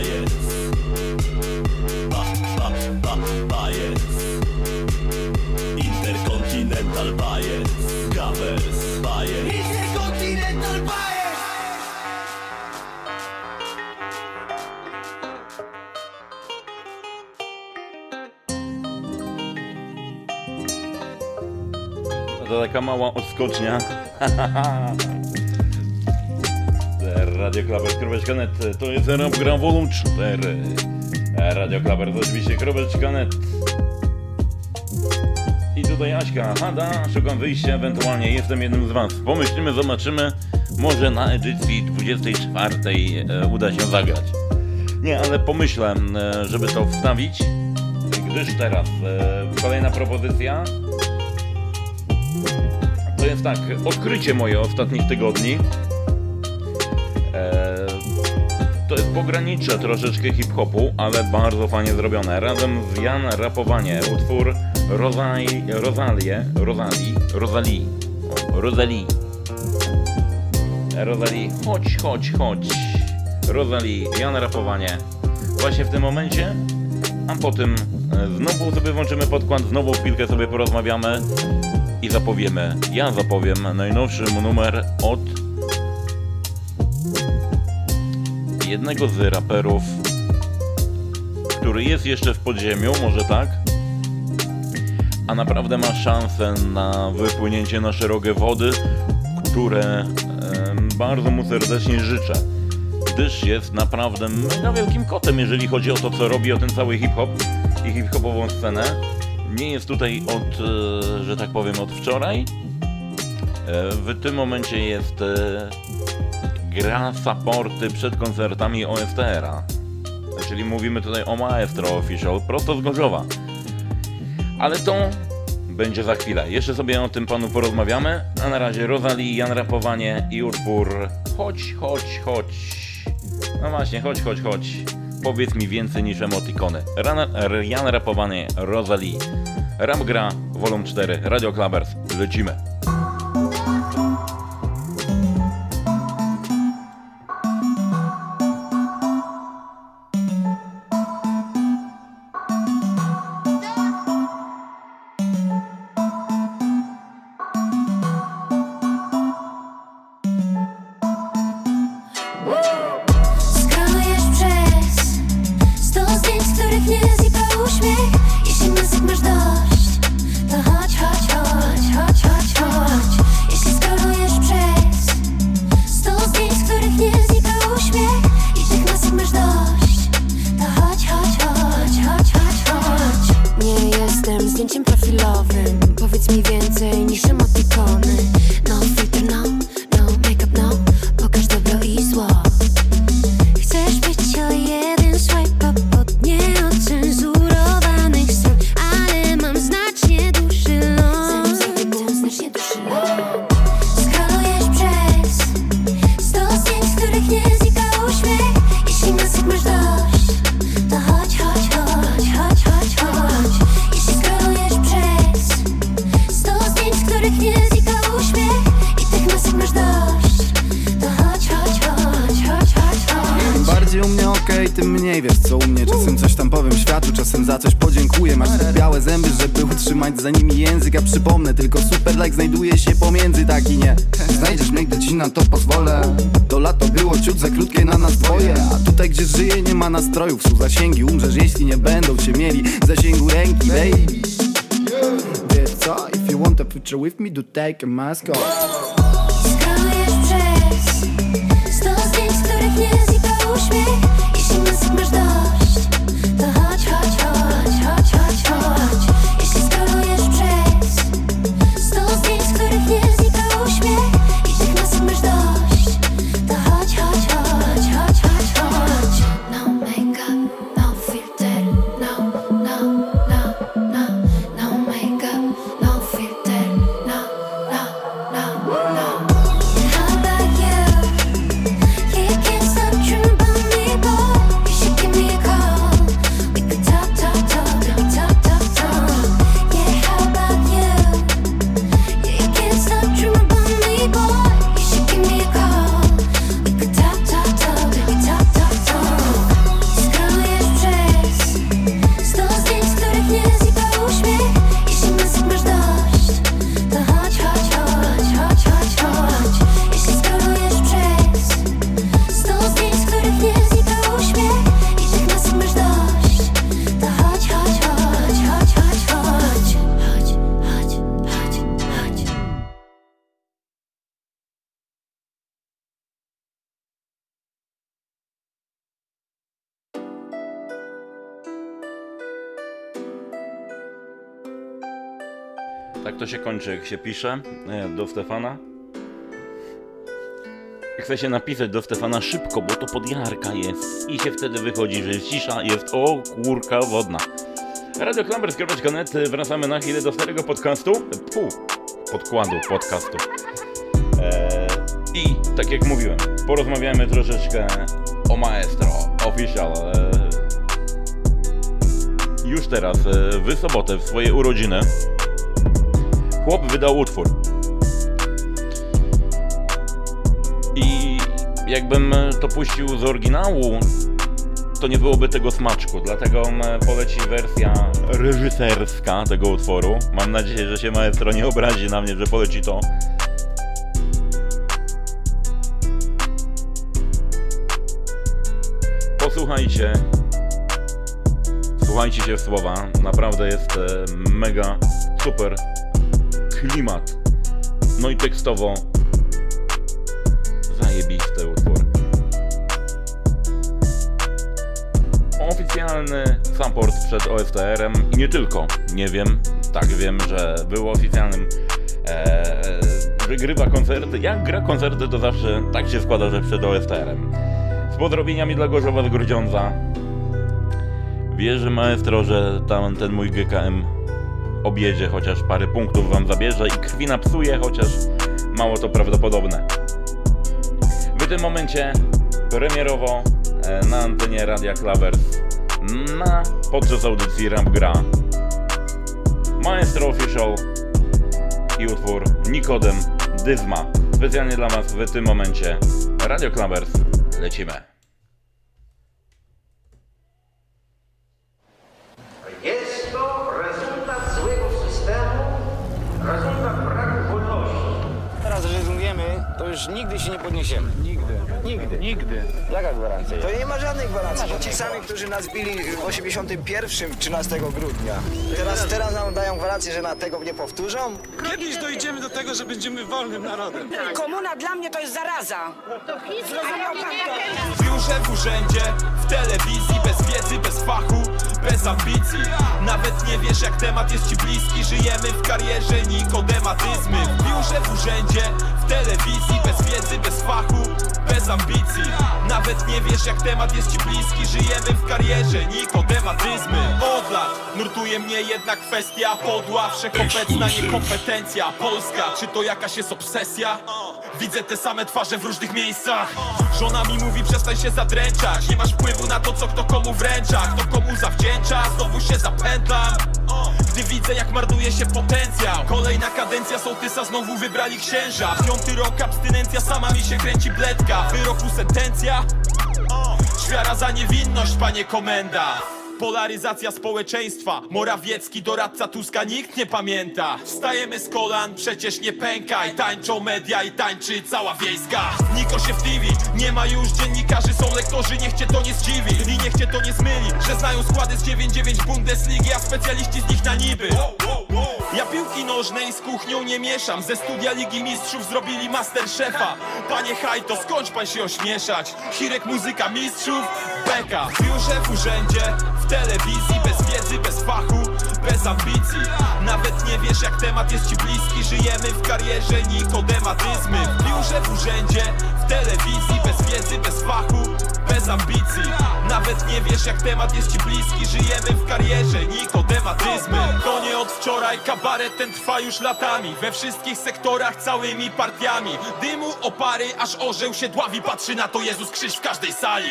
taka mała odskocznia. Radio Klaber, kropeczka net, to jest Rap Gram Volum 4. Radio Klaber to oczywiście kropeczka net. I tutaj Aśka, Hada, szukam wyjścia, ewentualnie jestem jednym z was. Pomyślimy, zobaczymy, może na edycji 24 e, uda się zagrać. Nie, ale pomyślę, e, żeby to wstawić, gdyż teraz e, kolejna propozycja jest tak, odkrycie moje ostatnich tygodni. E, to jest pogranicze troszeczkę hip-hopu, ale bardzo fajnie zrobione. Razem z Jan Rapowanie, utwór Rozali, Rosalie, Rosali, Rosali, Rosali. Rosali, chodź, chodź, chodź. Rosali, Jan Rapowanie. Właśnie w tym momencie, a potem e, znowu sobie włączymy podkład, znowu chwilkę sobie porozmawiamy i zapowiemy, ja zapowiem najnowszy numer od jednego z raperów, który jest jeszcze w podziemiu, może tak? A naprawdę ma szansę na wypłynięcie na szerokie wody, które bardzo mu serdecznie życzę. Gdyż jest naprawdę mega wielkim kotem, jeżeli chodzi o to, co robi, o ten cały hip-hop i hip-hopową scenę. Nie jest tutaj od, e, że tak powiem, od wczoraj. E, W tym momencie jest e, gra supporty przed koncertami OSTR-a. Czyli mówimy tutaj o Maestro Official, prosto z Gorzowa. Ale to będzie za chwilę. Jeszcze sobie o tym panu porozmawiamy. A na razie Rosalie, Jan Rapowanie i utwór Chodź, chodź, chodź. No właśnie, chodź, chodź, chodź. Powiedz mi więcej niż emotikony. Ran, Jan Rapowanie, Rosalie. Ram gra, Volum 4, Radio Clubbers. Lecimy. Kończy, jak się pisze e, do Stefana. Chce się napisać do Stefana szybko, bo to podjarka jest. I się wtedy wychodzi, że jest cisza, jest o kurka wodna. Radio Klamber.net wracamy na chwilę do starego podcastu. Pół podkładu podcastu. Eee, I tak jak mówiłem, porozmawiamy troszeczkę o Maestro Official. Eee, już teraz, e, w sobotę, w swoje urodziny, chłop wydał utwór. I jakbym to puścił z oryginału, to nie byłoby tego smaczku, dlatego poleci wersja reżyserska tego utworu. Mam nadzieję, że się maestro nie obrazi na mnie, że poleci to. Posłuchajcie. Słuchajcie się w słowa. Naprawdę jest mega super klimat. No i tekstowo zajebisty utwór. Oficjalny support przed OSTR-em i nie tylko. Nie wiem, tak wiem, że był oficjalnym. E, wygrywa koncerty. Jak gra koncerty, to zawsze tak się składa, że przed OSTR-em. Z pozdrowieniami dla Gorzowa z Grudziądza. Wierzę maestro, że tam ten mój GKM objedzie, chociaż parę punktów wam zabierze i krwi napsuje, chociaż mało to prawdopodobne. W tym momencie premierowo e, na antenie Radia Klavers na podczas audycji Rap Gra Maestro Official i utwór Nikodem Dyzma. Specjalnie dla Was w tym momencie Radio Klavers. Lecimy. Już nigdy się nie podniesiemy. Nigdy. Nigdy. Nigdy. Jaka gwarancja? To nie ma żadnej gwarancji, bo ci sami, którzy nas bili w 81, 13 grudnia, teraz, teraz nam dają gwarancję, że na tego nie powtórzą? Kiedyś dojdziemy do tego, że będziemy wolnym narodem. Komuna dla mnie to jest zaraza. Zrozumiał pan to? W biurze, w urzędzie, w telewizji, bez wiedzy, bez fachu, bez ambicji. Nawet nie wiesz jak temat jest ci bliski. Żyjemy w karierze nikodematyzmy. W biurze, w urzędzie, w telewizji, bez wiedzy, bez fachu, bez ambicji. Nawet nie wiesz jak temat jest ci bliski. Żyjemy w karierze nikodematyzmy. Od lat nurtuje mnie jedna kwestia. Podła Wszechobecna niekompetencja. Polska, czy to jakaś jest obsesja? Widzę te same twarze w różnych miejscach. Żona mi mówi przestań się zadręczać. Nie masz wpływu na to co kto komu wręcza. Kto komu zawdzięcza, znowu się zapętlam. Gdy widzę jak marnuje się potencjał. Kolejna kadencja sołtysa znowu wybrali księża. Piąty rok abstynencja sama mi się kręci bledka. Wyroku sentencja. Świara za niewinność panie komenda Polaryzacja społeczeństwa. Morawiecki, doradca Tuska, nikt nie pamięta. Wstajemy z kolan, przecież nie pękaj. Tańczą media i tańczy cała wiejska. Niko się w TV, nie ma już dziennikarzy. Są lektorzy, niech cię to nie zdziwi. I niech cię to nie zmyli, że znają składy z 9-9 Bundesligi A specjaliści z nich na niby ja piłki nożnej z kuchnią nie mieszam. Ze studia Ligi Mistrzów zrobili Masterchefa. Panie Hajto, skończ pan się ośmieszać. Hirek muzyka mistrzów, beka. W biurze, w urzędzie, w telewizji Bez wiedzy, bez fachu, bez ambicji. Nawet nie wiesz jak temat jest ci bliski. Żyjemy w karierze nikodematyzmy. W biurze, w urzędzie, w telewizji Bez wiedzy, bez fachu, bez ambicji Nawet nie wiesz jak temat jest ci bliski. Żyjemy w karierze nikodematyzmy To nie od wczoraj kabaret ten trwa już latami. We wszystkich sektorach całymi partiami. Dymu opary aż orzeł się dławi. Patrzy na to Jezus krzyż w każdej sali.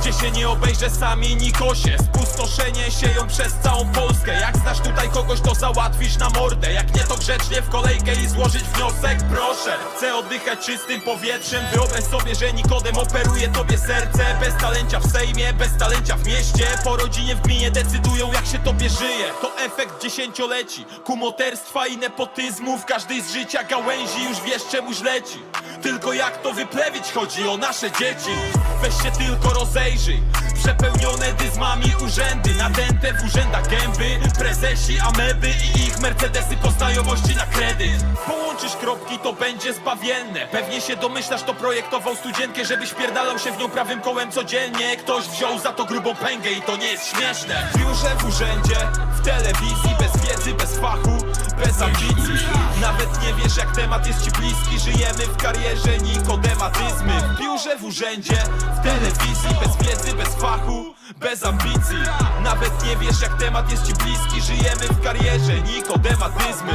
Gdzie się nie obejrzę sami nikosie. Spustoszenie sieją przez całą Polskę. Jak znasz tutaj kogoś to załatwisz na mordę. Jak nie to grzecznie w kolejkę i złożyć wniosek. Proszę, chcę oddychać czystym powietrzem. Wyobraź sobie, że Nikodem operuje tobie serce. Bez talencia w Sejmie, bez talencia w mieście. Po rodzinie w gminie decydują jak się tobie żyje. To efekt dziesięcioleci Kumoterstwa i nepotyzmu. W każdej z życia gałęzi już wiesz czemu źle ci. Tylko jak to wyplewić chodzi o nasze dzieci. Weź się tylko rozejrzyj. Przepełnione dyzmami urzędy. Nadęte w urzędach gęby Prezesi, ameby i ich mercedesy Po znajomości na kredyt. Połączysz kropki to będzie zbawienne. Pewnie się domyślasz to projektował studzienkę Żebyś pierdalał się w nią prawym kołem codziennie. Ktoś wziął za to grubą pęgę i to nie jest śmieszne. Biurze, w urzędzie, w telewizji Bez wiedzy, bez fachu, bez ambicji. Nawet nie wiesz jak temat jest ci bliski. Żyjemy w karierze, nikodematyzmy. W biurze, w urzędzie, w telewizji Bez wiedzy, bez fachu, bez ambicji. Nawet nie wiesz jak temat jest ci bliski. Żyjemy w karierze, nikodematyzmy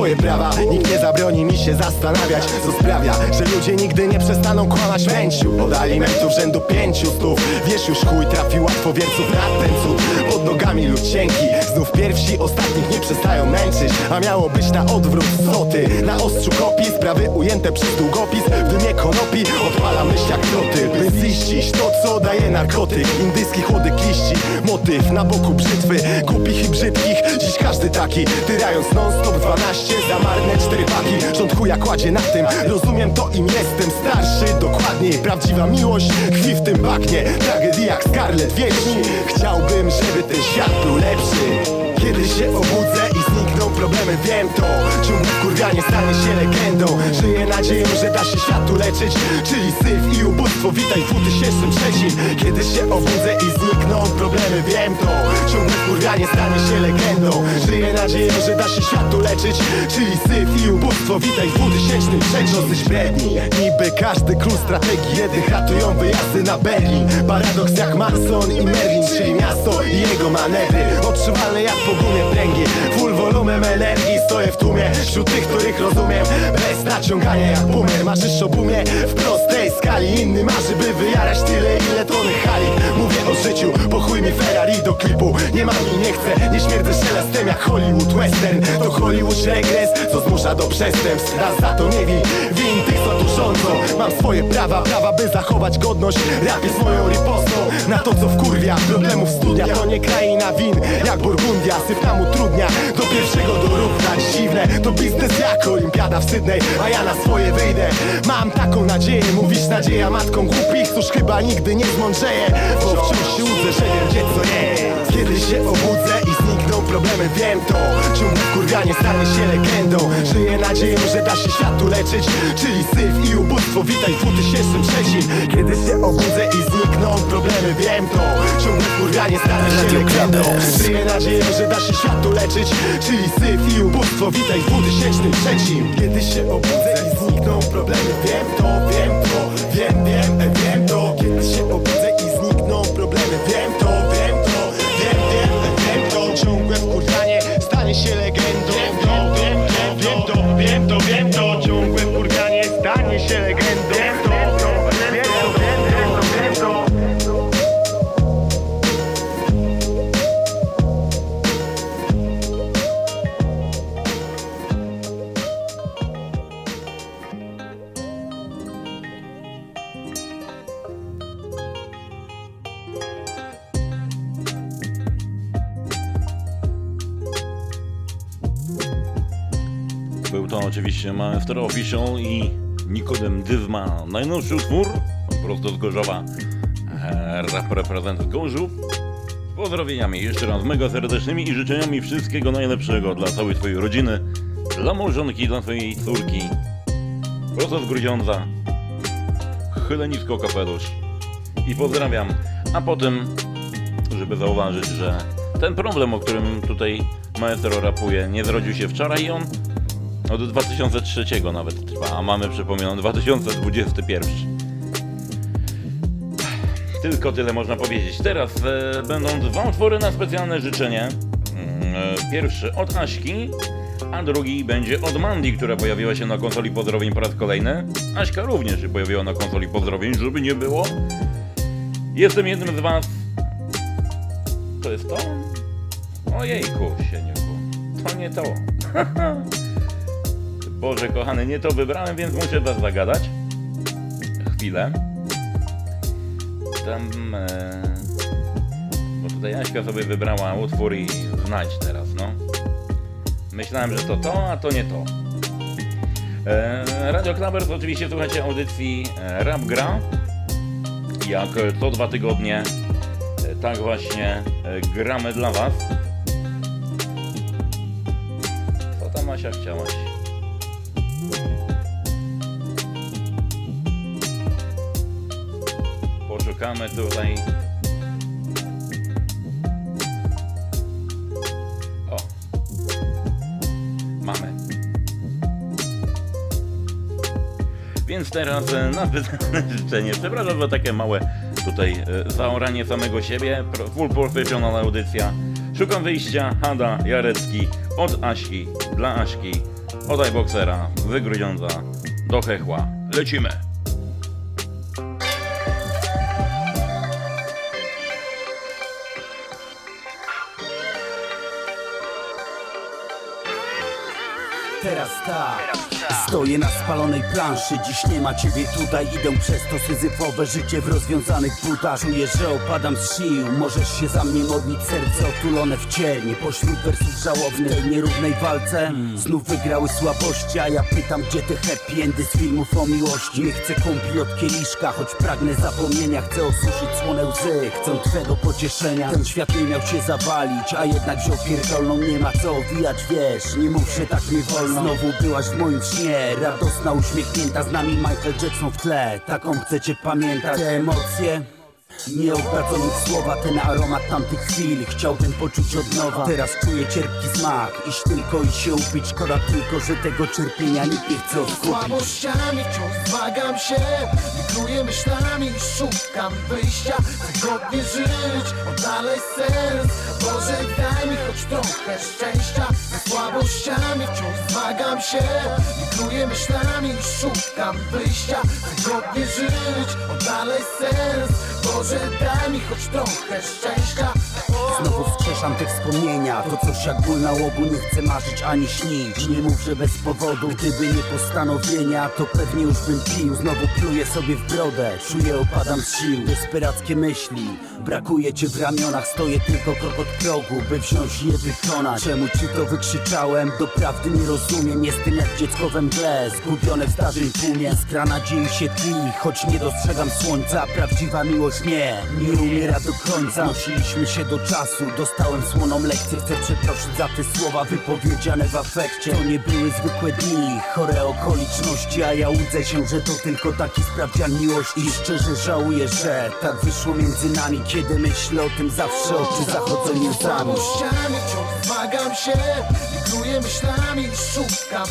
swoje prawa, nikt nie zabroni mi się zastanawiać. Co sprawia, że ludzie nigdy nie przestaną kłamać męciu. Od alimentów rzędu pięciu stów. Wiesz już chuj trafił łatwo wierców na ten cud Pod nogami lud cienki, znów pierwsi ostatnich nie przestają męczyć A miało być na odwrót soty. Na ostrzu kopii, sprawy ujęte przez długopis. W dymie konopi odpala myśl jak troty By ziścić to co daje narkotyk. Indyjski chłodek liści, motyw na boku brzytwy. Głupich i brzydkich, dziś każdy taki. Tyrając non stop 12 za marne cztery paki. Rząd chuja kładzie na tym, rozumiem to im jestem starszy. Dokładniej, prawdziwa miłość tkwi w tym bagnie. Tragedii jak Scarlett wieści Chciałbym, żeby ten świat był lepszy kiedy się obudzę problemy, wiem to. Ciągłe wkurwianie stanie się legendą? Żyję nadzieją, że da się światu leczyć. Czyli syf i ubóstwo, witaj w 2003 Kiedy się obudzę i znikną problemy, wiem to. Ciągłe wkurwianie stanie się legendą? Żyję nadzieją, że da się światu leczyć. Czyli syf i ubóstwo, witaj w 2003 Dosyć bredni, niby każdy król strategii Jednych ratują wyjazdy na Berlin. Paradoks jak Mason i Merlin Czyli miasto i jego manewry Odczuwalne jak po gumie pręgi. Full volumem energii stoję w tłumie Wśród tych, których rozumiem. Bez naciągania jak boomer Marzysz o boomie w prostej skali Inny marzy, by wyjarać tyle, ile tony hali Mówię o życiu, po chuj mi Ferrari do klipu. Nie mam i nie chcę, nie śmierdzę szelestem jak Hollywood Western. To Hollywood regres, co zmusza do przestępstw. Raz za to nie win, win tych co tu rządzą. Mam swoje prawa, prawa by zachować godność. Rap jest moją ripostą. Na to co wkurwia Problemów studia to nie kraina win. Jak Burgundia, syf nam utrudnia. Do pierwszego dorównać dziwne. To biznes jak olimpiada w Sydney A ja na swoje wyjdę. Mam taką nadzieję, mówisz nadzieja matką głupich Cóż chyba nigdy nie zmądrzeję Bo wciąż się łudzę, że wiem gdzie co jest Kiedy się obudzę i znikną problemy, wiem to. Ciągłe wkurwianie stanie się legendą. Żyję nadzieją, że da się światu leczyć. Czyli syf i ubóstwo, witaj w 2003 Kiedy się obudzę i znikną problemy, wiem to. Ciągłe wkurwianie stanie się legendą. Żyję nadzieją, że da się światu leczyć. Czyli syf i ubóstwo, witaj w 2003 Kiedy się obudzę i znikną problemy, wiem to, wiem to. Wiem, wiem, e, wiem Official i Nikodem Dywma. Najnowszy utwór, prosto z Gorzowa. E, Rap reprezent Gorzów. Pozdrowieniami jeszcze raz mega serdecznymi i życzeniami wszystkiego najlepszego dla całej twojej rodziny, dla małżonki, dla twojej córki. Prosto z Grudziądza. Chylę nisko kapelusz. I pozdrawiam. A potem, żeby zauważyć, że ten problem, o którym tutaj maestro rapuje, nie zrodził się wczoraj i on od 2003 nawet trwa, a mamy przypominam 2021. Tylko tyle można powiedzieć. Teraz e, będą dwa utwory na specjalne życzenie. Mm, e, pierwszy od Aśki, a drugi będzie od Mandy, która pojawiła się na konsoli pozdrowień po raz kolejny. Aśka również się pojawiła na konsoli pozdrowień, żeby nie było. Jestem jednym z was. To jest to? Ojejku, sieniuku. To nie to. Boże kochany, nie to wybrałem, więc muszę was zagadać. Chwilę. Tam... E... Bo tutaj Jaśka sobie wybrała utwór i znajdź teraz, no. Myślałem, że to to, a to nie to. E, Radio Klabers oczywiście słuchacie audycji e, Rap Gra. Jak co dwa tygodnie, e, tak właśnie e, gramy dla Was. Co tam Asia chciałaś? Poszukamy tutaj. O. Mamy. Więc teraz e, na wyznane życzenie. Przepraszam za takie małe tutaj e, zaoranie samego siebie. Full professional audycja. Szukam wyjścia. Hada Jarecki od Asi dla Aśki. Od iBoxera wygrudziąca do hechła. Lecimy. Teraz tak Stoję na spalonej planszy Dziś nie ma ciebie tutaj. Idę przez to syzyfowe życie w rozwiązanych butach. Czuję, że opadam z sił. Możesz się za mnie modlić Serce otulone w ciernie Pośród wersów żałownych tej nierównej walce Znów wygrały słabości A ja pytam, gdzie te happy endy z filmów o miłości? Nie chcę kąpi od kieliszka Choć pragnę zapomnienia. Chcę osuszyć słone łzy Chcę twego pocieszenia. Ten świat nie miał się zawalić A jednak wziął pierdolną Nie ma co owijać, wiesz? Nie mów, że tak nie wolno. Znowu byłaś w moim śnie Radosna, uśmiechnięta Z nami Michael Jackson w tle. Taką chcecie pamiętać. Te emocje nie oddadzą ich słowa, ten aromat tamtych chwil Chciałbym poczuć od nowa. Teraz czuję cierpki smak Iść tylko i się upić. Szkoda tylko, że tego cierpienia nikt nie chce odkupić. Słabościami wciąż zmagam się. Wikruję myślami szukam wyjścia. Chcę godnie żyć, odnaleźć sens Boże daj mi choć trochę szczęścia. Słabościami wciąż zmagam się. Wikruję myślami szukam wyjścia. Chcę godnie żyć, odnaleźć sens Boże daj mi choć trochę szczęścia Znowu wskrzeszam te wspomnienia. To coś jak ból na łobu Nie chcę marzyć ani śnić. Nie mów, że bez powodu. Gdyby nie postanowienia To pewnie już bym pił. Znowu pluję sobie w brodę. Czuję opadam z sił. Desperackie myśli. Brakuje cię w ramionach. Stoję tylko krok od progu By wziąć je wykonać. Czemu ci to wykrzyczałem? Doprawdy nie rozumiem. Jestem jak dziecko we mgle. Zgubione w starzym tłumie. Iskra nadziei się tli Choć nie dostrzegam słońca. Prawdziwa miłość nie Nie umiera do końca. Nosiliśmy się do czasu. Dostałem słoną lekcję Chcę przeprosić za te słowa wypowiedziane w afekcie. To nie były zwykłe dni Chore okoliczności A ja łudzę się, że to tylko taki sprawdzian miłości. I szczerze żałuję, że tak wyszło między nami Kiedy myślę o tym zawsze oczy zachodzą mi łzami wciąż zmagam się Wikruję myślami szukam